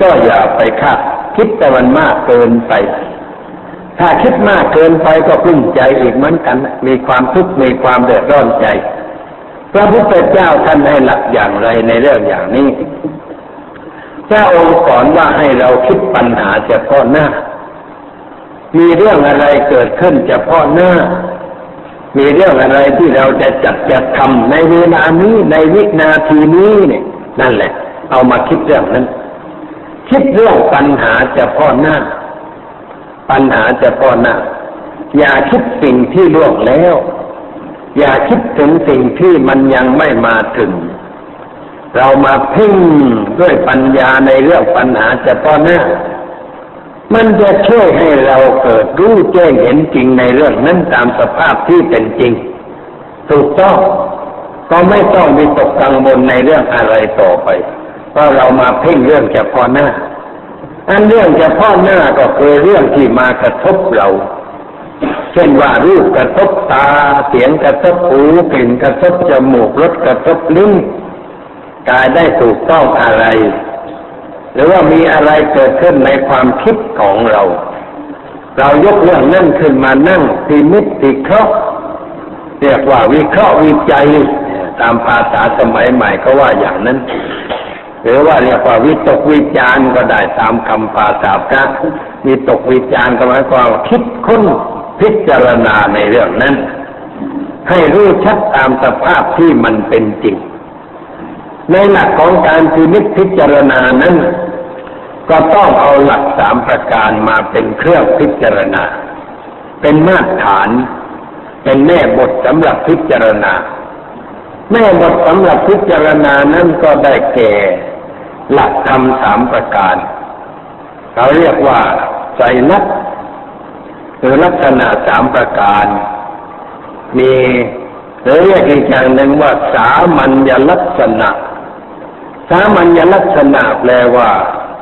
ก็อย่าไปคาดคิดแต่มันมากเกินไป ถ้าคิดมากเกินไปก็กลุ้มใจอีกเหมือนกัน มีความทุกข์มีความเดือดร้อนใจ พระพุทธเจ้าท่านให้หลักอย่างไรในเรื่องอย่างนี้ พระองค์สอนว่าให้เราคิดปัญหาเฉพาะหน้า มีเรื่องอะไรเกิดขึ้นเฉพาะหน้า มีเรื่องอะไรที่เราจะจัดจะทำในเวลานี้ในวินาทีนี้เนี่ย นั่นแหละ เอามาคิดเรื่องนั้น คิดเรื่องปัญหาเฉพาะหน้า ปัญหาเฉพาะหน้า อย่าคิดสิ่งที่ล่วงแล้ว อย่าคิดถึงสิ่งที่มันยังไม่มาถึง เรามาพึ่งด้วยปัญญาในเรื่องปัญหาเฉพาะหน้า มันจะช่วยให้เราเกิดรู้แจ้งเห็นจริงในเรื่องนั้นตามสภาพที่เป็นจริง ถูกต้องก็ไม่ต้องมีตกกังวลในเรื่องอะไรต่อไป เพราะเรามาเพ่งเรื่องเฉพาะหน้า อันเรื่องเฉพาะหน้าก็คือเรื่องที่มากระทบเรา เช่นว่ารูปกระทบตา เสียงกระทบหูกลิ่นกระทบจมูกรสกระทบลิ้นกายได้ถูกต้องอะไร หรือว่ามีอะไรเกิดขึ้นในความคิดของเรา เรายกเรื่องนั่นขึ้นมานั่งตีมิตติเคราะห์เรียกว่าวิเคราะห์วิจัยตามภาษาสมัยใหม่ก็ว่าอย่างนั้น หรือว่าเรียกว่าวิตกวิจารณ์ก็ได้ตามคำภาษาพระวิตกวิจารณ์ก็หมายความคิดค้น พิจารณาในเรื่องนั้น ให้รู้ชัดตามสภาพที่มันเป็นจริง ในหลักของการพินิจพิจารณานั้น ก็ต้องเอาหลักสามประการมาเป็นเครื่องพิจารณา เป็นมาตรฐาน เป็นแม่บทสำหรับพิจารณา แม่บทสำหรับพิจารณานั้นก็ได้แก่ หลักธรรมสามประการ เราเรียกว่าใจนัก หรือลักษณะสามประการ มีหรือเรียกอีกอย่างหนึ่งว่าสามัญลักษณะ สามัญลักษณะแปลว่า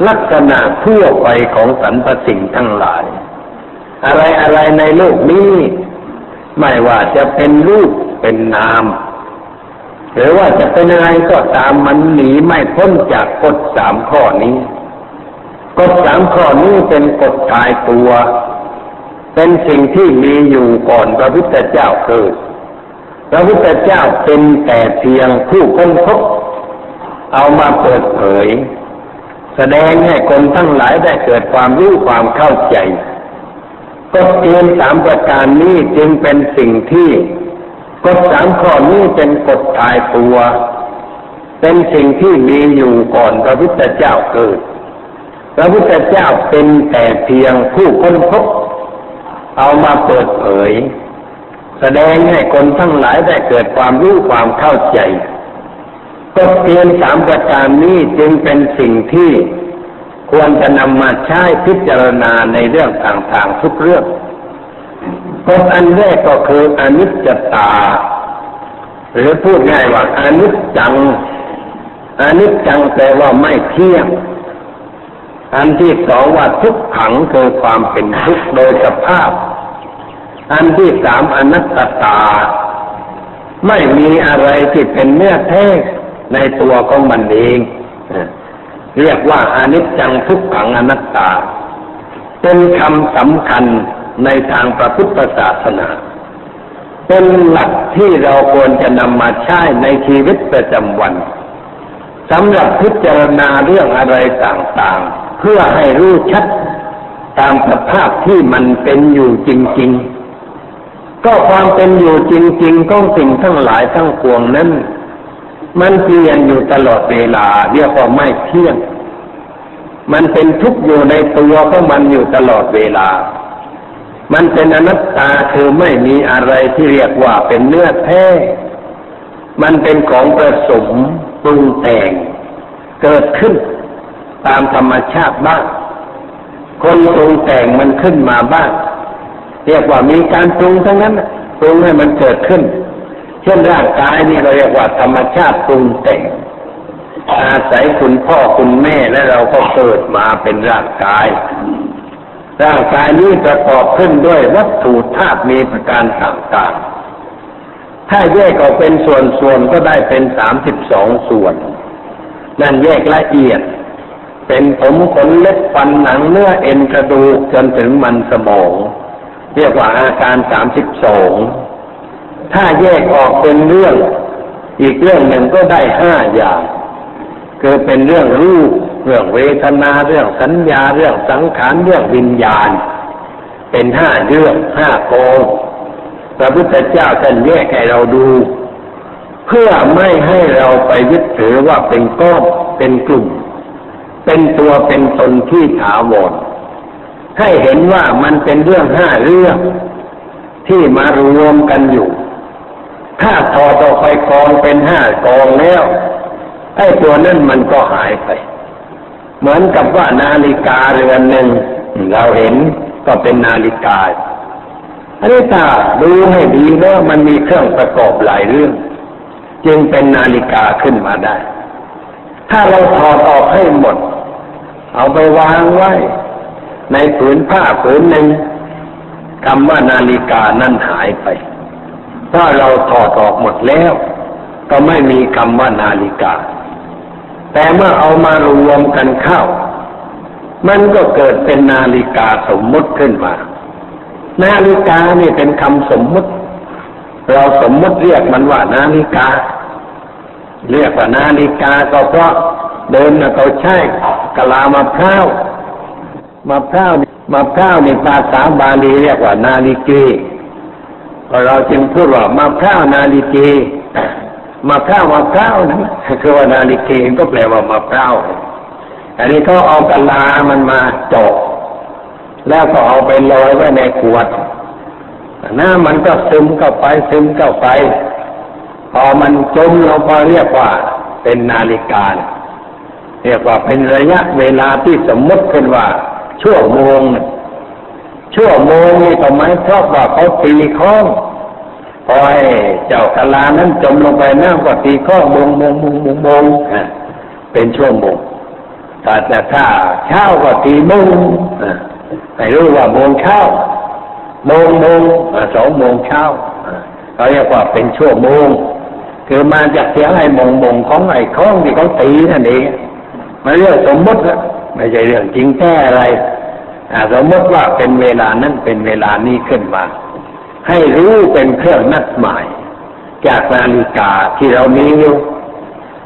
ลักษณะทั่วไปของสรรพสิ่งทั้งหลาย อะไรอะไรในโลกนี้ ไม่ว่าจะเป็นรูปเป็นนาม หรือว่าจะเป็นอะไรก็ตามมันหนีไม่พ้นจากกฎสามข้อนี้กฎสามข้อนี้เป็นกฎตายตัว เป็นสิ่งที่มีอยู่ก่อนพระพุทธเจ้าเกิด พระพุทธเจ้าเป็นแต่เพียงผู้ค้นพบเอามาเปิดเผย แสดงให้คนทั้งหลายได้เกิดความรู้ความเข้าใจกฎเกณฑ์สามประการนี้จึงเป็นสิ่งที่กฎสามข้อนี้เป็นกฎตายตัว เป็นสิ่งที่มีอยู่ก่อนพระพุทธเจ้าเกิด พระพุทธเจ้าเป็นแต่เพียงผู้ค้นพบ เอามาเปิดเผย แสดงให้คนทั้งหลายได้เกิดความรู้ความเข้าใจกฎเกณฑ์สามประการนี้จึงเป็นสิ่งที่ควรจะนำมาใช้พิจารณาในเรื่องต่างๆทุกเรื่องกฎอันแรกก็คืออนิจจตา หรือพูดง่ายว่าอนิจจังอนิจจังแปลว่าไม่เที่ยง อันที่สองว่าทุกขังคือความเป็นทุกข์โดยสภาพ อันที่สามอนัตตา ไม่มีอะไรที่เป็นเนื้อแท้ในตัวของมันเองเรียกว่าอนิจจังทุกขังอนัตตา เป็นคำสำคัญในทางพระพุทธศาสนา เป็นหลักที่เราควรจะนำมาใช้ในชีวิตประจำวันสำหรับพิจารณาเรื่องอะไรต่างๆ เพื่อให้รู้ชัดตามสภาพที่มันเป็นอยู่จริง ๆ ก็ความเป็นอยู่จริงๆของสิ่งทั้งหลายทั้งปวงนั้น มันเปลี่ยนอยู่ตลอดเวลาเรียกว่าไม่เที่ยง มันเป็นทุกข์อยู่ในตัวของมันอยู่ตลอดเวลา มันเป็นอนัตตาคือไม่มีอะไรที่เรียกว่าเป็นเนื้อแท้ มันเป็นของประสมปรุงแต่งเกิดขึ้น ตามธรรมชาติบ้าง คนปรุงแต่งมันขึ้นมาบ้าง เรียกว่ามีการปรุงทั้งนั้นปรุงให้มันเกิดขึ้น เช่นร่างกายนี่เราเรียกว่าธรรมชาติปรุงแต่ง อาศัยคุณพ่อคุณแม่และเราก็เกิดมาเป็นร่างกาย ร่างกายนี้ประกอบขึ้นด้วยวัตถุธาตุมีประการต่างๆถ้าแยกออกเป็นส่วนๆก็ได้เป็นสามสิบสองส่วน นั่นแยกละเอียด เป็นผมขนเล็บฟันหนังเนื้อเอ็นกระดูกจนถึงมันสมอง เรียกว่าอาการสามสิบสองถ้าแยกออกเป็นเรื่อง อีกเรื่องหนึ่งก็ได้ห้าอย่างคือเป็นเรื่องรูป เรื่องเวทนา เรื่องสัญญา เรื่องสังขาร เรื่องวิญญาณ เป็นห้าเรื่องห้ากองพระพุทธเจ้าท่านแยกให้เราดู เพื่อไม่ให้เราไปยึดถือว่าเป็นก้อนเป็นกลุ่ม เป็นตัวเป็นตนที่ถาวรให้เห็นว่ามันเป็นเรื่องห้าเรื่องที่มารวมกันอยู่ ถ้าถอดออกไปกองเป็นห้ากองแล้วไอ้ตัวนั่นมันก็หายไป เหมือนกับว่านาฬิกาเรือนหนึ่งเราเห็นก็เป็นนาฬิกาอันนี้ถ้าดูให้ดีแล้วมันมีเครื่องประกอบหลายเรื่อง จึงเป็นนาฬิกาขึ้นมาได้ ถ้าเราถอดออกให้หมด เอาไปวางไว้ ในผืนผ้าผืนหนึ่งคำว่านาฬิกานั่นหายไป ถ้าเราถอดออกหมดแล้ว ก็ไม่มีคำว่านาฬิกา แต่เมื่อเอามารวมกันเข้า มันก็เกิดเป็นนาฬิกาสมมุติขึ้นมา นาฬิกานี่เป็นคำสมมุติ เราสมมุติเรียกมันว่านาฬิกา เรียกว่านาฬิกาก็เพราะเดินเขาใช้กะลามะพร้าวมะพร้าวมะพร้าวในภาษาบาลีเรียกว่านาฬิกีเราจึงพูดว่ามะพร้าวนาฬิกีมะพร้าวมะพร้าวนั้นคือว่านาฬิกีก็แปลว่ามะพร้าวอันนี้เขาเอากะลามันมาจกแล้วก็เอาไปลอยไว้ในขวดน้ำมันก็ซึมเข้าไปซึมเข้าไป พอมันจมลงไปเรียกว่าเป็นนาฬิกา เรียกว่าเป็นระยะเวลาที่สมมติขึ้นว่า ชั่วโมง ชั่วโมงนี่ก็หมเพราะว่าเขาตีข้องพอให้เจ้ากะลานั้นจมลงไปน้ำก็ตีข้องมงมงมงมงมงเป็นชั่วโมงแต่ถ้าเช้าก็ตีมงให้รู้ว่าโมงเช้าโมงโมงสองโมงเช้าเขาเรียกว่าเป็นชั่วโมง คือมาจากเสียงไอ้มงมงของไอ้ข้องที่เขาตีนั่นเองมันเรื่องสมมติไม่ใช่เรื่องจริงแท้อะไรสมมติว่าเป็นเวลานั้นเป็นเวลานี้ขึ้นมา ให้รู้เป็นเครื่องนัดหมาย จากนาฬิกาที่เรามีอยู่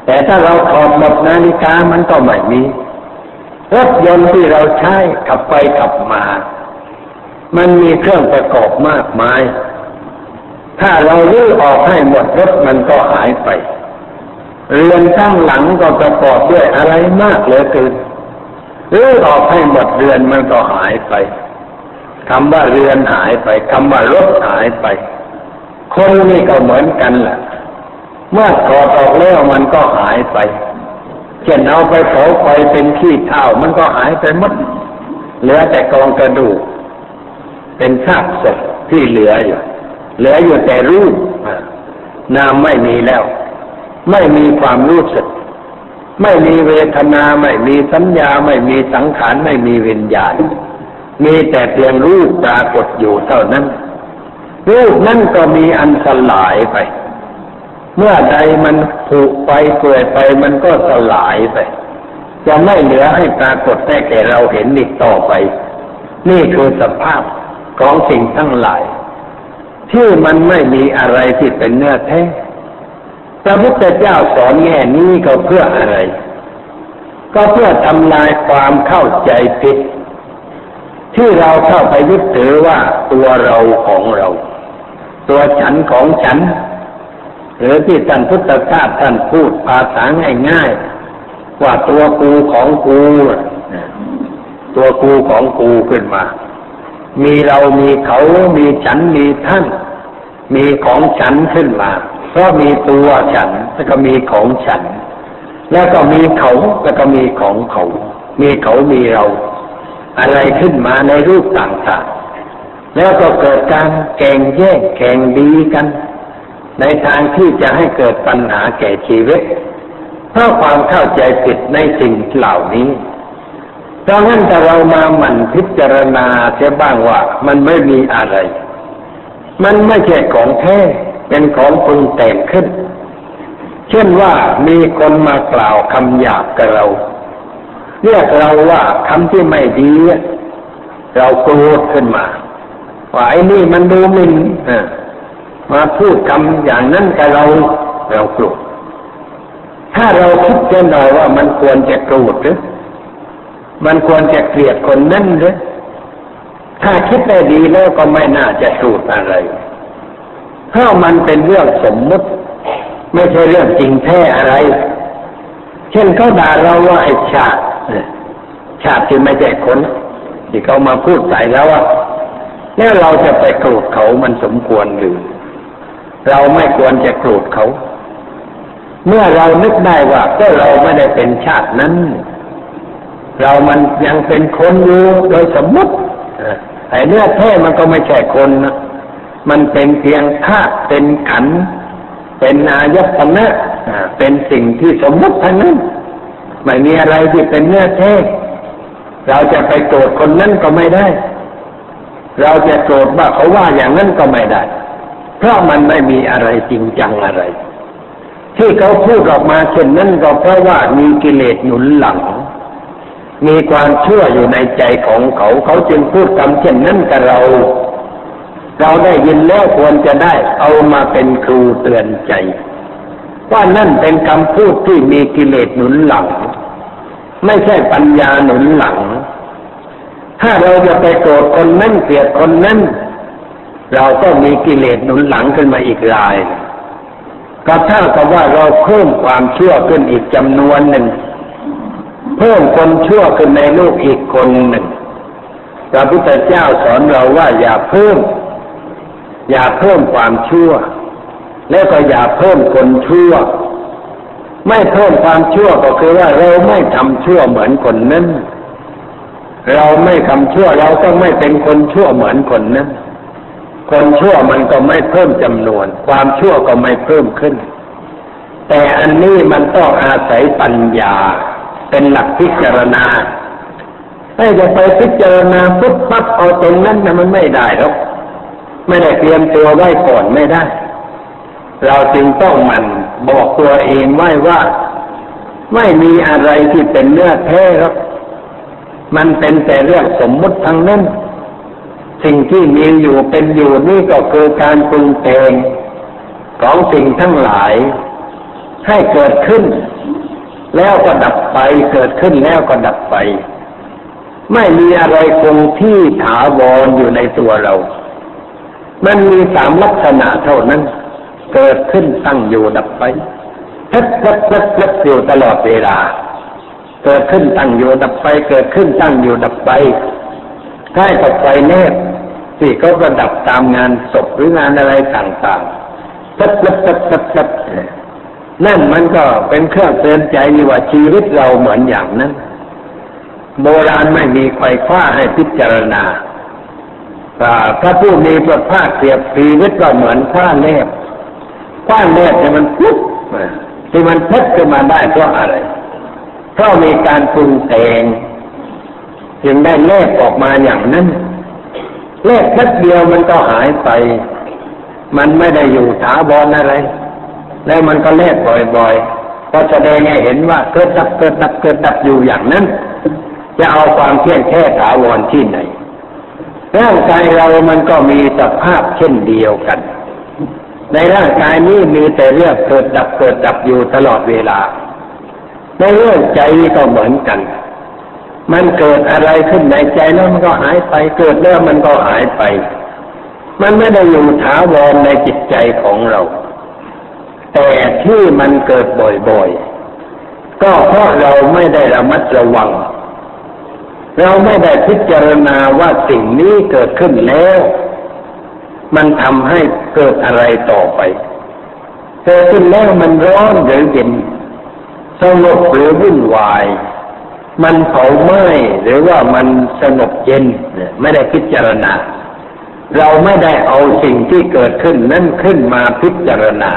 แต่ถ้าเราถอดหมดนาฬิกามันก็ไม่มีรถยนต์ที่เราใช้ขับไปขับมา มันมีเครื่องประกอบมากมาย ถ้าเราลื้อออกให้หมดรถมันก็หายไป เรือนข้างหลังก็ประกอบด้วยอะไรมากเหลือเกินลื้อออกให้หมดเรือนมันก็หายไปคำว่าเรือนหายไปคำว่ารถหายไป คนนี่ก็เหมือนกันแหละเมื่อถอดออกแล้วมันก็หายไปเช่นเอาไปเผาไฟเป็นขี้เถ้ามันก็หายไปหมดเหลือแต่กองกระดูก เป็นซากศพที่เหลืออยู่ เหลืออยู่แต่รูปนามไม่มีแล้ว ไม่มีความรู้สึก ไม่มีเวทนาไม่มีสัญญาไม่มีสังขารไม่มีวิญญาณ มีแต่เพียงรูปปรากฏอยู่เท่านั้น รูปนั่นก็มีอันสลายไป เมื่อใดมันผุไปเปื่อยไปมันก็สลายไป จะไม่เหลือให้ปรากฏได้แก่เราเห็นอีกต่อไป นี่คือสภาพของสิ่งทั้งหลาย ที่มันไม่มีอะไรที่เป็นเนื้อแท้พระพุทธเจ้าสอนแง่นี้ก็เพื่ออะไร ก็เพื่อทำลายความเข้าใจผิด ที่เราเข้าไปยึดถือว่าตัวเราของเรา ตัวฉันของฉัน หรือที่ท่านพุทธทาสท่านพูดภาษาง่ายๆว่าตัวกูของกูตัวกูของกูขึ้นมา มีเรามีเขา มีฉัน มีท่าน มีของฉันขึ้นมา เพราะมีตัวฉันแล้วก็มีของฉัน แล้วก็มีเขาแล้วก็มีของเขา มีเขามีเรา อะไรขึ้นมาในรูปต่างๆ แล้วก็เกิดการแข่งแย่งแข่งดีกัน ในทางที่จะให้เกิดปัญหาแก่ชีวิตเพราะความเข้าใจผิดในสิ่งเหล่านี้เพราะงั้นถ้าเรามาหมั่นพิจารณาเสียบ้างว่ามันไม่มีอะไร มันไม่ใช่ของแท้เป็นของปรุงแต่งขึ้น เช่นว่ามีคนมากล่าวคำหยาบกับเรา เรียกเราว่าคำที่ไม่ดี เราโกรธขึ้นมาว่าไอ้นี่มันดูหมินมาพูดคำอย่างนั้นกับเราเราโกรธถ้าเราคิดเสียหน่อยว่ามันควรจะโกรธหรือมันควรจะเกลียดคนนั้นหรือ ถ้าคิดได้ดีแล้วก็ไม่น่าจะสูดอะไรเพราะมันเป็นเรื่องสมมุติ ไม่ใช่เรื่องจริงแท้อะไร เช่นเขาด่าเราว่าไอ้ชาติชาติที่ไม่ใช่คนที่เขามาพูดใส่แล้วว่าแล้วเราจะไปโกรธเขามันสมควรหรือ เราไม่ควรจะโกรธเขา เมื่อเรานึกได้ว่าก็เราไม่ได้เป็นชาตินั้น เรามันยังเป็นคนอยู่โดยสมมติ ไอ้เนื้อแท้มันก็ไม่ใช่คนนะมันเป็นเพียงธาตุเป็นขัน เป็นอายตนะเป็นสิ่งที่สมมติทั้งนั้นไม่มีอะไรที่เป็นเนื้อแท้เราจะไปโกรธคนนั้นก็ไม่ได้ เราจะโกรธว่าเขาว่าอย่างนั้นก็ไม่ได้ เพราะมันไม่มีอะไรจริงจังอะไร ที่เขาพูดออกมาเช่นนั้นก็เพราะว่ามีกิเลสหนุนหลัง มีความชั่วอยู่ในใจของเขา เขาจึงพูดคำเช่นนั้นกับเรา เราได้ยินแล้วควรจะได้เอามาเป็นครูเตือนใจ ว่านั่นเป็นคำพูดที่มีกิเลสหนุนหลัง ไม่ใช่ปัญญาหนุนหลัง ถ้าเราจะไปโกรธคนนั้นเกลียดคนนั้นเราก็มีกิเลสหนุนหลังขึ้นมาอีกราย ก็เท่ากับว่าเราเพิ่มความเชั่วขึ้นอีกจำนวนหนึ่ง เพิ่มคนชั่วขึ้นในลูกอีกคนหนึ่งพระพุทธเจ้าสอนเราว่าอย่าเพิ่ม อย่าเพิ่มความชั่ว แล้วก็อย่าเพิ่มคนชั่ว ไม่เพิ่มความชั่วก็คือว่าเราไม่ทำชั่วเหมือนคนนั้น เราไม่ทำชั่วเราก็ไม่เป็นคนชั่วเหมือนคนนั้น คนชั่วมันก็ไม่เพิ่มจำนวน ความชั่วก็ไม่เพิ่มขึ้น แต่อันนี้มันต้องอาศัยปัญญา เป็นหลักพิจารณาถ้าจะไปพิจารณาปุ๊บปั๊บเอาตรงนั้นนะมันไม่ได้หรอกไม่ได้เตรียมตัวไว้ก่อนไม่ได้ เราจึงต้องมันบอกตัวเองไว้ว่า ไม่มีอะไรที่เป็นเนื้อแท้หรอกมันเป็นแต่เรื่องสมมุติทั้งนั้น สิ่งที่มีอยู่เป็นอยู่นี่ก็คือการปรุงแต่งของสิ่งทั้งหลาย ให้เกิดขึ้น แล้วก็ดับไปเกิดขึ้นแล้วก็ดับไป ไม่มีอะไรคงที่ถาวรอยู่ในตัวเรา มันมีสามลักษณะเท่านั้น เกิดขึ้นตั้งอยู่ดับไปพัดพัดพัดพัดอยู่ตลอดเวลา เกิดขึ้นตั้งอยู่ดับไป เกิดขึ้นตั้งอยู่ดับไปใกล้กับไฟแนบที่เขาประดับตามงานศพหรืองานอะไรต่างๆพัดพัดพัดพัดพัด นั่นมันก็เป็นเครื่องเตือนใจว่าชีวิตเราเหมือนอย่างนั้น โบราณไม่มีใครคว้าให้พิจารณาถ้าผู้มีประภาคเสียบชีวิตก็เหมือนคว้าแนบคว้าแนบที่มันปุ๊บที่มันพัดขึ้นมาได้เพราะอะไรเพราะมีการปรุงแต่งจึงได้แลกออกมาอย่างนั้นแลกพัดเดียวมันก็หายไป มันไม่ได้อยู่ถาวรอะไร แล้วมันก็แลกบ่อยๆก็แสดงให้เห็นว่าเกิดดับเกิดดับเกิดดับอยู่อย่างนั้น จะเอาความเที่ยงแค่ถาวรที่ไหนร่างกายเรามันก็มีสภาพเช่นเดียวกัน ในร่างกายนี้มีแต่เรื่องเกิดดับเกิดดับอยู่ตลอดเวลา ในเรื่องใจก็เหมือนกัน มันเกิดอะไรขึ้นในใจแล้วมันก็หายไป เกิดแล้วมันก็หายไป มันไม่ได้อยู่ถาวรในจิตใจของเรา แต่ที่มันเกิดบ่อยๆ ก็เพราะเราไม่ได้ระมัดระวัง เราไม่ได้พิจารณาว่าสิ่งนี้เกิดขึ้นแล้ว มันทำให้เกิดอะไรต่อไป เกิดขึ้นแล้วมันร้อนหรือเย็นสงบหรือวุ่นวาย มันเผาไหม้หรือว่ามันสงบเย็นไม่ได้พิจารณา เราไม่ได้เอาสิ่งที่เกิดขึ้นนั้นขึ้นมาพิจารณา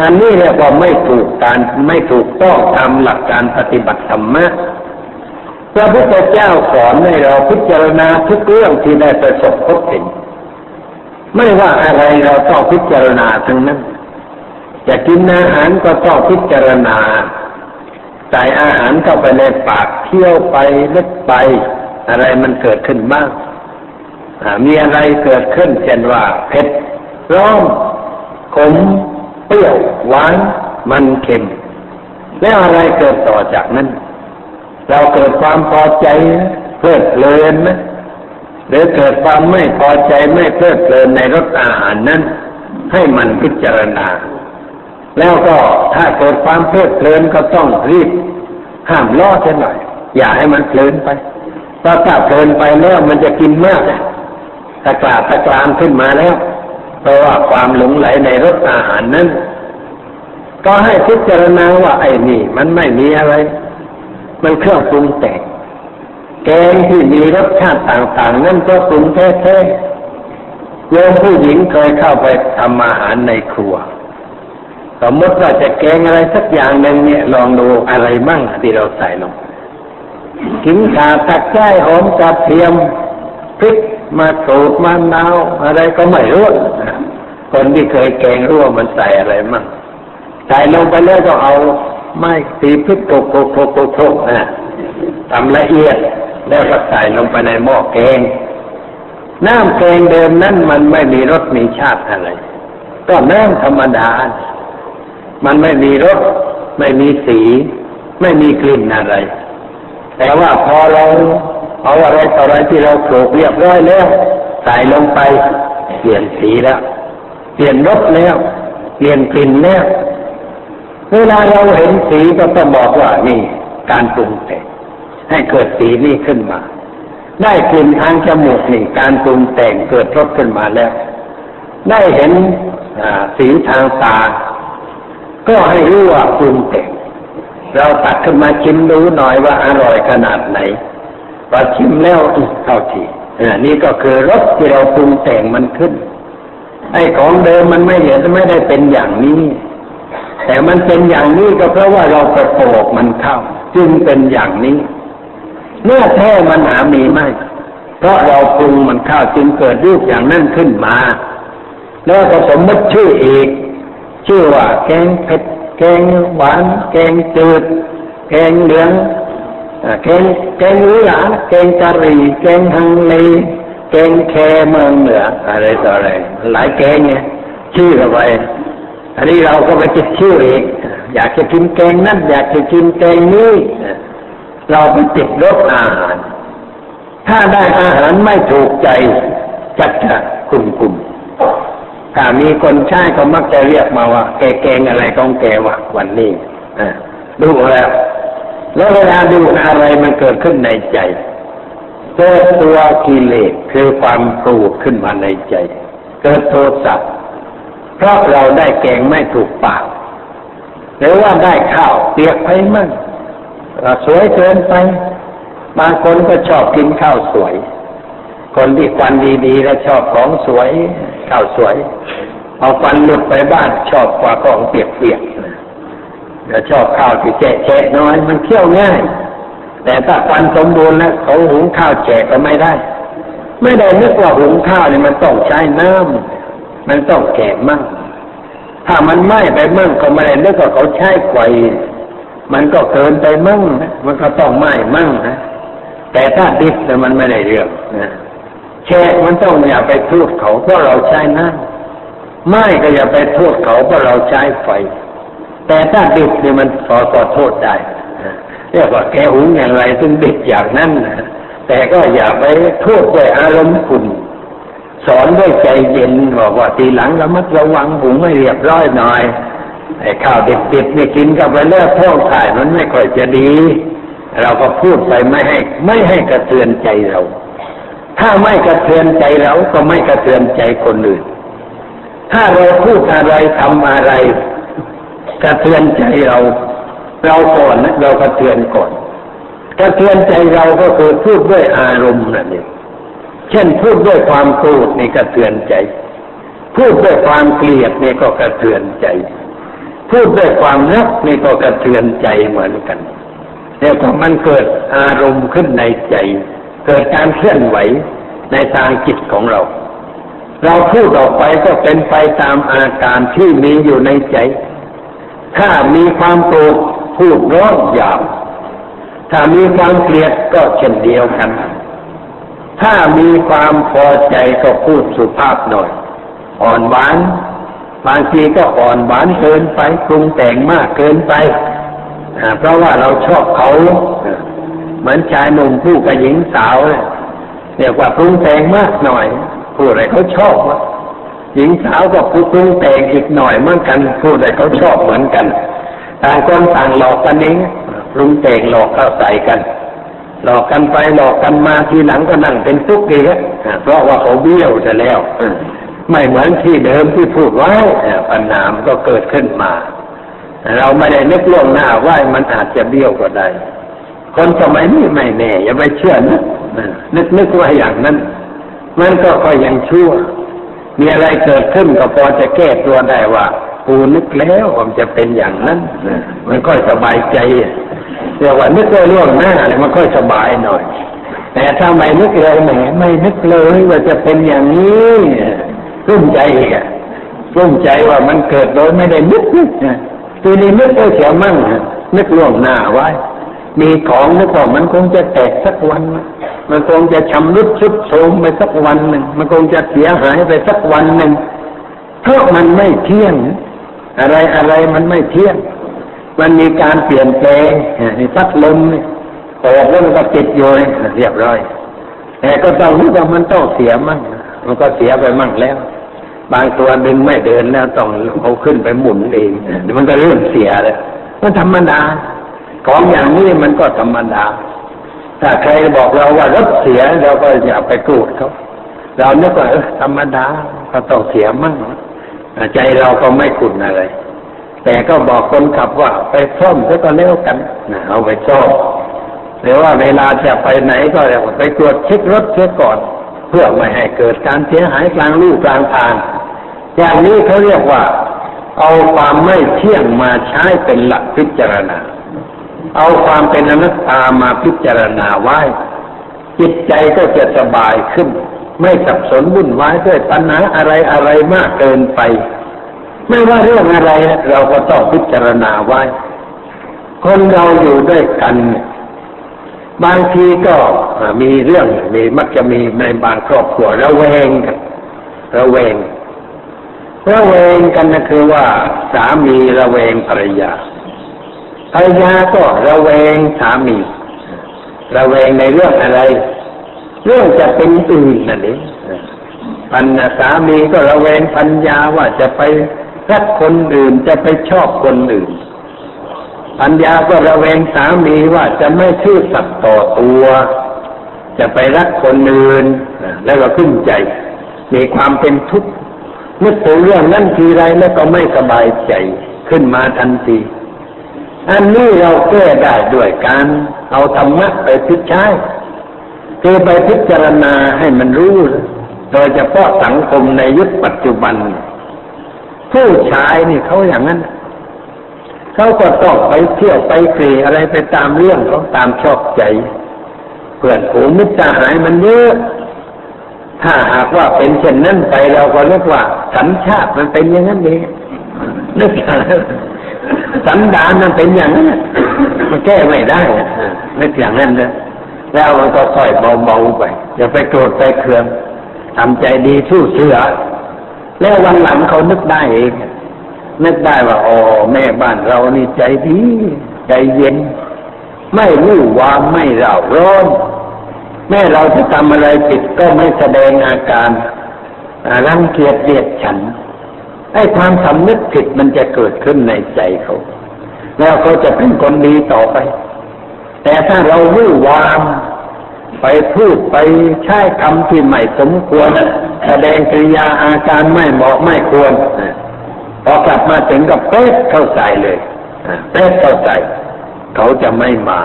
อันนี้เรียกว่าไม่ถูกการไม่ถูกต้องตามหลักการปฏิบัติธรรมะพระพุทธเจ้าสอนให้เราพิจารณาทุกเรื่องที่ได้ประสบพบเห็น ไม่ว่าอะไรเราต้องพิจารณาทั้งนั้น จะกินอาหารก็ต้องพิจารณาใส่อาหารเข้าไปในปากเที่ยวไปเล็กไป อะไรมันเกิดขึ้นบ้างมีอะไรเกิดขึ้นเช่นว่าเผ็ดร้อนขม เปรี้ยวหวานมันเค็ม แล้วอะไรเกิดต่อจากนั้น เราเกิดความพอใจเพลิดเพลินไหมหรือเกิดความไม่พอใจไม่เพลิดเพลินในรสอาหารนั้น ให้มันพิจารณา แล้วก็ถ้าเกิดความเพลิดเพลินก็ต้องรีบห้ามล่อเสียหน่อย อย่าให้มันเพลินไปเพราะถ้าเพลินไปแล้วมันจะกินมากตะกลาตะกรามขึ้นมาแล้ว ราะว่าความหลงไหลในรสอาหารนั้น ก็ให้พิจารณาว่าไอ้นี่ มันไม่มีอะไร มันเครื่องปรุงแต่งแกงที่มีรสชาติต่าง ๆ นั่นก็ปรุงแท้ๆโยมผู้หญิงเคยเข้าไปทำอาหารในครัว สมมติว่าจะแกงอะไรสักอย่างหนึ่งเนี่ย ลองดูอะไรมั่งที่เราใส่ลงขิงขาตักไส้หอมกระเทียมพริกมาโขดมานาวอะไรก็ไม่รู้ คนที่เคยแกงรู้ว่ามันใส่อะไรมั่งใส่ลงไปแล้วก็เอาไม้ตีพริกโกโกโกโกโกนะทำละเอียดแล้วก็ใส่ลงไปในหม้อแกง น้ำแกงเดิมนั้นมันไม่มีรสมีชาติอะไร ก็น้ำธรรมดา มันไม่มีรสไม่มีสี ไม่มีกลิ่นอะไร แต่ว่าพอเราเอาอะไรต่ออะไรที่เราโขลกเรียบร้อยแล้ว ใส่ลงไปเปลี่ยนสีแล้ว เปลี่ยนรสแล้ว เปลี่ยนกลิ่นแล้วเวลาเราเห็นสีก็ต้องบอกว่านี่การปรุงแต่งให้เกิดสีนี้ขึ้นมา ได้กลิ่นทางจมูกนี่การปรุงแต่งเกิดรสขึ้นมาแล้ว ได้เห็นสีทางตา ก็ให้รู้ว่าปรุงแต่ง เราตัดขึ้นมาชิมดูหน่อยว่าอร่อยขนาดไหนพอชิมแล้วเข้าทีนี่ก็คือรสที่เราปรุงแต่งมันขึ้น ไอ้ของเดิมมันไม่เหลือไม่ได้เป็นอย่างนี้ แต่มันเป็นอย่างนี้ก็เพราะว่าเราประโบมันเข้า จึงเป็นอย่างนี้เมื่อแท้มันหามีไม่เพราะเราปรุงมันเข้าจึงเกิดรูปอย่างนั้นขึ้นมา แล้วก็สมมติชื่ออีก ชื่อว่า แกงเผ็ดแกงหวาน แกงจืด แกงเหลืองแกงแกงหลาแกงกะหรี่ แกงฮังเล กงแคเมืองเหนืออะไรต่ออะไรหลายแกงเนี่ยชื่อเข้าไปอันนี้เราก็ไปคิดชื่ออีกอยากจะกินแกงนั่นอยากจะกินแกงนี้เราไปติดรสอาหาร ถ้าได้อาหารไม่ถูกใจจัดจะคุมคุมถ้ามีคนใช้ก็มักจะเรียกมาว่า แกแกงอะไรของแกวะวันนี้ดูแล้ว แล้วเวลาดูอะไรมันเกิดขึ้นในใจ เกิดตัวกิเลสคือความโกรธขึ้นมาในใจ เกิดโทสะเพราะเราได้แกงไม่ถูกปาก หรือว่าได้ข้าวเปียกไปมั่งสวยเกินไป บางคนก็ชอบกินข้าวสวย คนที่ควันดีๆ แล้วชอบของสวยข้าวสวย เอาควันหลุดไปบ้านชอบกว่าของเปียกๆจะชอบข้าวที่แฉะๆน้อยมันเคี่ยวง่าย แต่ถ้าควันสมบูรณ์แล้วเขาหุงข้าวแฉะก็ไม่ได้ ไม่ได้นึกว่าหุงข้าวเนี่ยมันต้องใช้น้ำมันต้องแกะมั่งถ้ามันไหม้ไปมั่งก็ไม่ได้นึกว่าเขาใช้ไฟมันก็เกินไปมั่งนะมันก็ต้องไหม้มั่งนะแต่ถ้าดิบเนี่ยมันไม่ได้เรื่องนะแช่มันต้องอย่าไปโทษเขาเพราะเราใช้น้ำไหม้ก็อย่าไปโทษเขาเพราะเราใช้ไฟ แต่ถ้าดิบเนี่ยมันขอขอโทษได้ เรียกว่าแกหุงอย่างไรซึ่งดิบอย่างนั้นนะแต่ก็อย่าไปโทษด้วยอารมณ์ขุ่นสอนด้วยใจเย็นบอกว่าทีหลังระมัดระวังหุงให้เรียบร้อยหน่อยไอ้ข้าวเดิบๆนี่กินกับไปเลือท้องถ่ายมันไม่ค่อยจะดี เราก็พูดไปไม่ให้ ไม่ให้กระเทือนใจเรา ถ้าไม่กระเทือนใจเราก็ไม่กระเทือนใจคนอื่น ถ้าเราพูดอะไรทำอะไร กระเทือนใจเรา เราก่อนเรากระเทือนก่อนกระเทือนใจเราก็คือพูดด้วยอารมณ์นั่นเองเช่นพูดด้วยความโกรธนี่กระเทือนใจ พูดด้วยความเกลียดนี่ก็กระเทือนใจ พูดด้วยความรักนี่ก็กระเทือนใจเหมือนกันแต่พอมันเกิดอารมณ์ขึ้นในใจ เกิดการเคลื่อนไหวในทางจิตของเรา เราพูดออกไปก็เป็นไปตามอาการที่มีอยู่ในใจ ถ้ามีความโกรธ พูดร้อนหยาบถ้ามีความเกลียดก็เช่นเดียวกัน ถ้ามีความพอใจก็พูดสุภาพหน่อย อ่อนหวานบางทีก็อ่อนหวานเกินไปปรุงแต่งมากเกินไปเพราะว่าเราชอบเขาเหมือนชายหนุ่มผู้กับหญิงสาวเรียกว่าปรุงแต่งมากหน่อยผู้ใดเขาชอบหญิงสาวก็ปรุงแต่งอีกหน่อยเหมือนกันผู้ใดเขาชอบเหมือนกัน ต่างคนต่างหลอกกันเองรุงแต่งหลอกเข้าใส่กัน หลอกกันไปหลอกกันมาทีหลังก็นั่งเป็นทุกข์อีกเพราะว่าเขาเบี้ยวจะแล้วไม่เหมือนที่เดิมที่พูดไว้ปัญหามก็เกิดขึ้นมา เราไม่ได้นึกล่วงหน้าว่ามันอาจจะเบี้ยวก็ได้ คนสมัยนี้ไม่แน่ อย่าไปเชื่อนะนึกนึกว่าอย่างนั้น มันก็ก็ยังชั่ว มีอะไรเกิดขึ้นก็พอจะแก้ตัวได้ว่า กูนึกแล้วว่ามันจะเป็นอย่างนั้นมันก็สบายใจเรียกว่านึกล่วงหน้าเนี่ยมันก็สบายหน่อย แต่ถ้าไม่นึกเลยแหมไม่นึกเลยว่าจะเป็นอย่างนี้รุ่มใจอีกอะรุ่มใจว่ามันเกิดโดยไม่ได้นึกนึกทีนี้นึกก็เสียมั่งนึกล่วงหน้าไว้ มีของนึกว่ามันคงจะแตกสักวัน มันคงจะชำรุดชุดโทรมไปสักวันหนึ่งมันคงจะเสียหายไปสักวันหนึ่งเพราะมันไม่เที่ยง อะไรอะไรมันไม่เที่ยง มันมีการเปลี่ยนแปลงนี่พัดลมนี่ออกแล้วมันก็ติดอยู่เรียบร้อยแต่ก็ต้องรู้ว่ามันต้องเสียมั่งมันก็เสียไปมั่งแล้ว บางตัวดึงไม่เดินแล้วต้องเอาขึ้นไปหมุนเองมันก็เริ่มเสียแล้วมันธรรมดา ของอย่างนี้มันก็ธรรมดา ถ้าใครบอกเราว่ารถเสียเราก็อย่าไปโกรธเขาเรานึกว่าธรรมดาก็ต้องเสียมั่ง ใจเราก็ไม่ขุนอะไร แต่ก็บอกคนขับว่าไปซ่อมซะก็แล้วกันนะเอาไปซ่อมหรือว่าเวลาจะไปไหนก็ไปตรวจเช็ครถเสียก่อน เพื่อไม่ให้เกิดการเสียหายกลางลู่กลางทางอย่างนี้เขาเรียกว่า เอาความไม่เที่ยงมาใช้เป็นหลักพิจารณา เอาความเป็นอนัตตามาพิจารณาไว้ จิตใจก็จะสบายขึ้น ไม่สับสนวุ่นวายด้วยปัญหาอะไรอะไรมากเกินไป ไม่ว่าเรื่องอะไรเราก็ต้องพิจารณาไว้ คนเราอยู่ด้วยกันบางทีก็มีเรื่องมีมักจะมีในบางครอบครัวระแวงกันระแวงระแวงกันนะคือว่าสามีระแวงภรรยาภรรยาก็ระแวงสามี ระแวงในเรื่องอะไร เรื่องจะเป็นอื่นนั่นเองพันสามีก็ระแวงพัญญาว่าจะไปรักคนอื่นจะไปชอบคนอื่นพัญญาก็ระแวงสามีว่าจะไม่ชื่อสัตว์ต่อตัว จะไปรักคนอื่นแล้วก็ขึ้นใจ มีความเป็นทุกข์นึกถึงเรื่องนั้นทีไรแล้วก็ไม่สบายใจขึ้นมาทันที อันนี้เราแก้ได้ด้วยการเอาธรรมะไปพิจารณา คือไปพิจารณาให้มันรู้ โดยเฉพาะสังคมในยุคปัจจุบัน ผู้ชายนี่เขาอย่างนั้น เขาก็ต้องไปเที่ยวไปเกรีอะไรไปตามเรื่องเขาตามชอบใจ เพื่อนผูมิตรหายมันเยอะถ้าหากว่าเป็นเช่นนั้นไปเราก็เรียกว่า สัญชาติมันเป็นอย่างนั้นเองนึกสันดานมันเป็นอย่างนั้นมันแก้ไม่ได้นึกอย่างนั้นนะ แล้วมันก็ค่อยเบาๆไปอย่าไปโกรธไปเคืองทำใจดีสู้เสือ แล้ววันหลังเขานึกได้เองนึกได้ว่าอ๋อแม่บ้านเรานี่ใจดี ใจเย็น ไม่รู้ว่าไม่เร่าร้อนแม่เราจะทำอะไรผิดก็ไม่แสดงอาการรังเกียจเดียดฉันให้ความสำนึกผิดมันจะเกิดขึ้นในใจเขา แล้วเขาจะเป็นคนดีต่อไป แต่ถ้าเราวู่วาม ไปพูดไปใช้คำที่ไม่สมควร แสดงกิริยาอาการไม่เหมาะไม่ควรพอกลับมาถึงกับเป๊ะเข้าใส่เลยเป๊ะเข้าใส่เขาจะไม่มา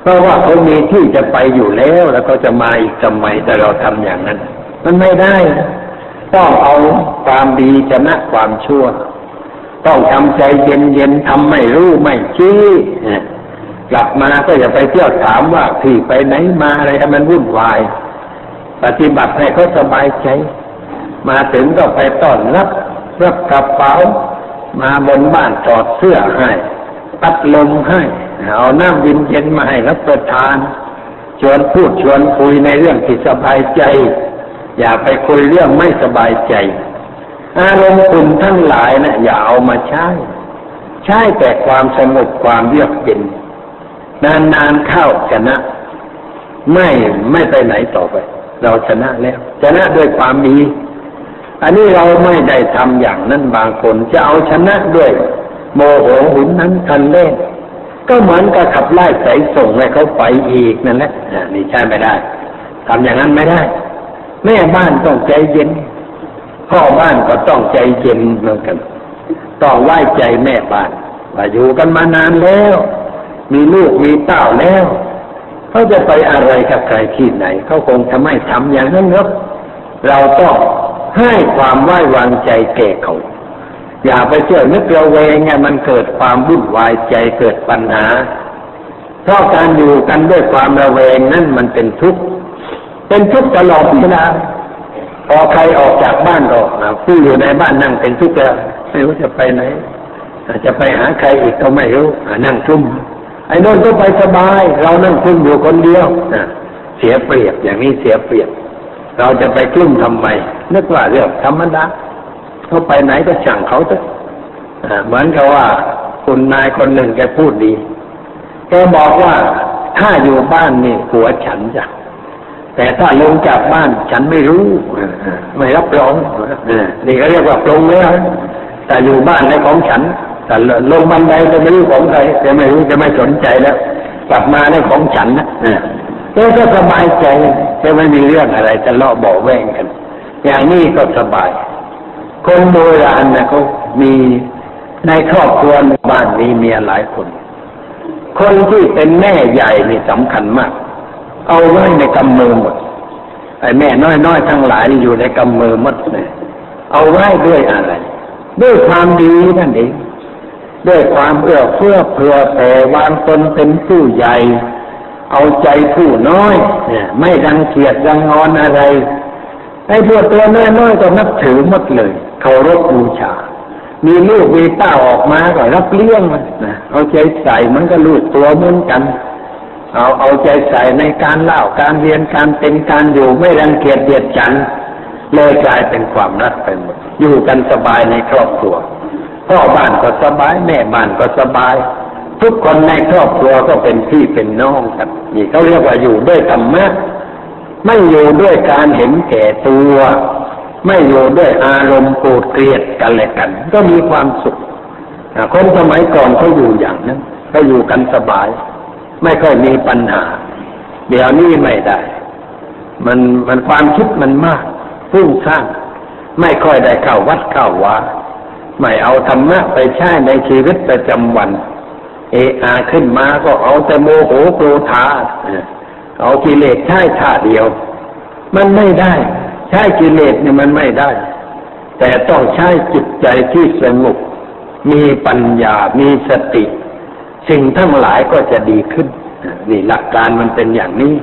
เพราะว่าเขามีที่จะไปอยู่แล้ว แล้วก็จะมาอีกทำไมแต่เราทำอย่างนั้น มันไม่ได้ต้องเอาความดีชนะความชั่ว ต้องทำใจเย็นๆทำไม่รู้ไม่ชี้ กลับมาก็อย่าไปเที่ยวถามว่าพี่ไปไหนมาอะไรให้มันวุ่นวาย ปฏิบัติให้เขาสบายใจ มาถึงก็ไปต้อนรับรับกระเป๋า มาบนบ้านถอดเสื้อให้ปัดลมให้เอาน้ำเย็นมาให้รับประทาน ชวนพูดชวนคุยในเรื่องที่สบายใจ อย่าไปคุยเรื่องไม่สบายใจ อารมณ์คุณทั้งหลายนะอย่าเอามาใช้ ใช้แต่ความสงบความเยือกเย็น นานๆเข้าชนะ ไม่ไม่ไปไหนต่อไป เราชนะแล้วชนะด้วยความดี อันนี้เราไม่ได้ทำอย่างนั้นบางคนจะเอาชนะด้วย โมโหหุนนั้นทันเล่นก็เหมือนกับขับไล่สายส่งให้เขาไปอีกนั่นแหละนี่ใช่ไม่ได้ทำอย่างนั้นไม่ได้ แม่บ้านต้องใจเย็นพ่อบ้านก็ต้องใจเย็นเหมือนกัน ต้องไว้ใจแม่บ้านว่าอยู่กันมานานแล้ว มีลูกมีเต้าแล้วเขาจะไปอะไรกับใครที่ไหนเขาคงจะไม่ทำอย่างนั้นหรอกเราต้องให้ความไว้วางใจแก่เขา อย่าไปเชื่อนึกระเวงไงมันเกิดความวุ่นวายใจเกิดปัญหา เพราะการอยู่กันด้วยความระแวงนั่นมันเป็นทุกข์เป็นทุกข์ตลอดเวลาพอใครออกจากบ้านก็อ่าผู้อยู่ในบ้านนั่งเป็นทุกข์แล้วไม่รู้จะไปไหนอาจจะไปหาใครอีกก็ไม่รู้นั่งทุ่ม ไอ้โน่นก็ไปสบาย เรานั่งทุ่มอยู่คนเดียวอะเสียเปรียบอย่างนี้เสียเปรียบ เราจะไปกลุ้มทำไมนึกว่าเรื่องธรรมดาเขาไปไหนก็ช่างเขาเถอะเหมือนกับว่าคุณนายคนหนึ่งแกพูดดีแกบอกว่าถ้าอยู่บ้านนี่หัวฉันจ้ะแต่ถ้าลงจากบ้านฉันไม่รู้ไม่รับรองนี่ก็เรียกว่าปรงแล้วแต่อยู่บ้านในของฉัน แต่ลงบันไดจะไม่รู้ของใครจะไม่รู้จะไม่สนใจแล้วกลับมาในของฉันนะเออแล้วก็สบายใจจะไม่มีเรื่องอะไรจะเลาะเบาแวงกัน อย่างนี้ก็สบาย คนโบราณนะเขามีในครอบครัวบ้านมีเมียหลายคน คนที่เป็นแม่ใหญ่นี่สำคัญมาก เอาไว้ในกำมือหมดไอ้แม่น้อยๆทั้งหลายนี่อยู่ในกำมือหมดเลยเอาไว้ด้วยอะไร ด้วยความดีนั่นเอง ด้วยความเอื้อเฟื้อเผื่อแผ่วางตนเป็นผู้ใหญ่ เอาใจผู้น้อยเนี่ยไม่รังเกียจรังงอนอะไรไอ้พวกตัวน้อยๆก็นับถือหมดเลยเคารพบูชา มีลูกมีเต้าออกมาก็รับเลี้ยงมันนะเอาใจใส่มันก็ลูกตัวเหมือนกัน เอาเอาใจใส่ในการเล่าการเรียนการเป็นการอยู่ไม่รังเกียจเดียดฉันเลยกลายเป็นความรักไปหมดอยู่กันสบายในครอบครัว พ่อบ้านก็สบาย แม่บ้านก็สบาย ทุกคนในครอบครัวก็เป็นพี่เป็นน้องกันนี่เขาเรียกว่าอยู่ด้วยธรรมะไม่อยู่ด้วยการเห็นแก่ตัว ไม่อยู่ด้วยอารมณ์โกรธเกลียดกันและกัน ก็มีความสุขคนสมัยก่อนเขาอยู่อย่างนั้นเขาอยู่กันสบาย ไม่ค่อยมีปัญหา เดี๋ยวนี้ไม่ได้ มันมันความคิดมันมากฟุ้งซ่านไม่ค่อยได้เข้าวัดเข้าวา ไม่เอาธรรมะไปใช้ในชีวิตประจำวัน เออาขึ้นมาก็เอาแต่โมโหโกรธาเออเอากิเลสใช้ท่าเดียว มันไม่ได้ ใช้กิเลสเนี่ยมันไม่ได้ แต่ต้องใช้จิตใจที่สงบมีปัญญา มีสติ สิ่งทั้งหลายก็จะดีขึ้น นี่หลักการมันเป็นอย่างนี้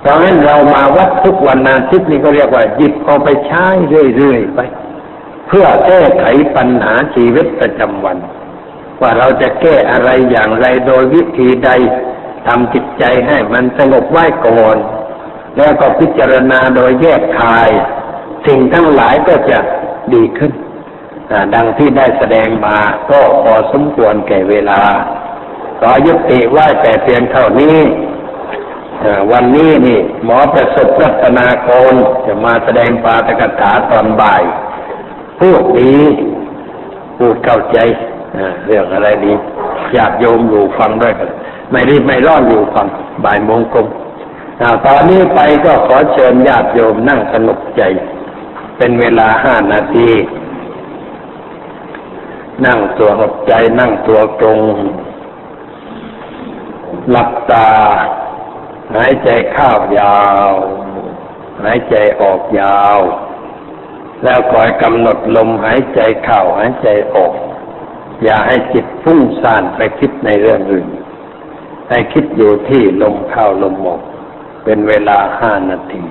เพราะฉะนั้นเรามาวัดทุกวันอาทิตย์นี่ก็เรียกว่าหยิบเอาไปใช้เรื่อยๆไป เพื่อแก้ไขปัญหาชีวิตประจำวัน ว่าเราจะแก้อะไรอย่างไรโดยวิธีใดทำจิตใจให้มันสงบไว้ก่อน แล้วก็พิจารณาโดยแยกคาย สิ่งทั้งหลายก็จะดีขึ้น ดังที่ได้แสดงมาก็พอสมควรแก่เวลาขอยุติไว้แต่เพียงเท่านี้วันนี้นี่ หมอประสบรัตนาโกนจะมาแสดงปาตกถาตอนบ่าย พูดดีพูดเข้าใจเรื่องอะไรดีญาติโยมอยู่ฟังด้วยกัน ไม่รีบไม่ร้อนอยู่ฟังบ่ายโมงกลมอ่าตอนนี้ไปก็ขอเชิญญาติโยมนั่งสงบใจ เป็นเวลาห้านาที นั่งตัวหบใจนั่งตัวตรง หลับตา หายใจเข้ายาว หายใจออกยาว แล้วคอยกำหนดลมหายใจเข้าหายใจออก อย่าให้จิตฟุ้งซ่านไปคิดในเรื่องอื่น ให้คิดอยู่ที่ลมเข้าลมออก เป็นเวลาห้านาที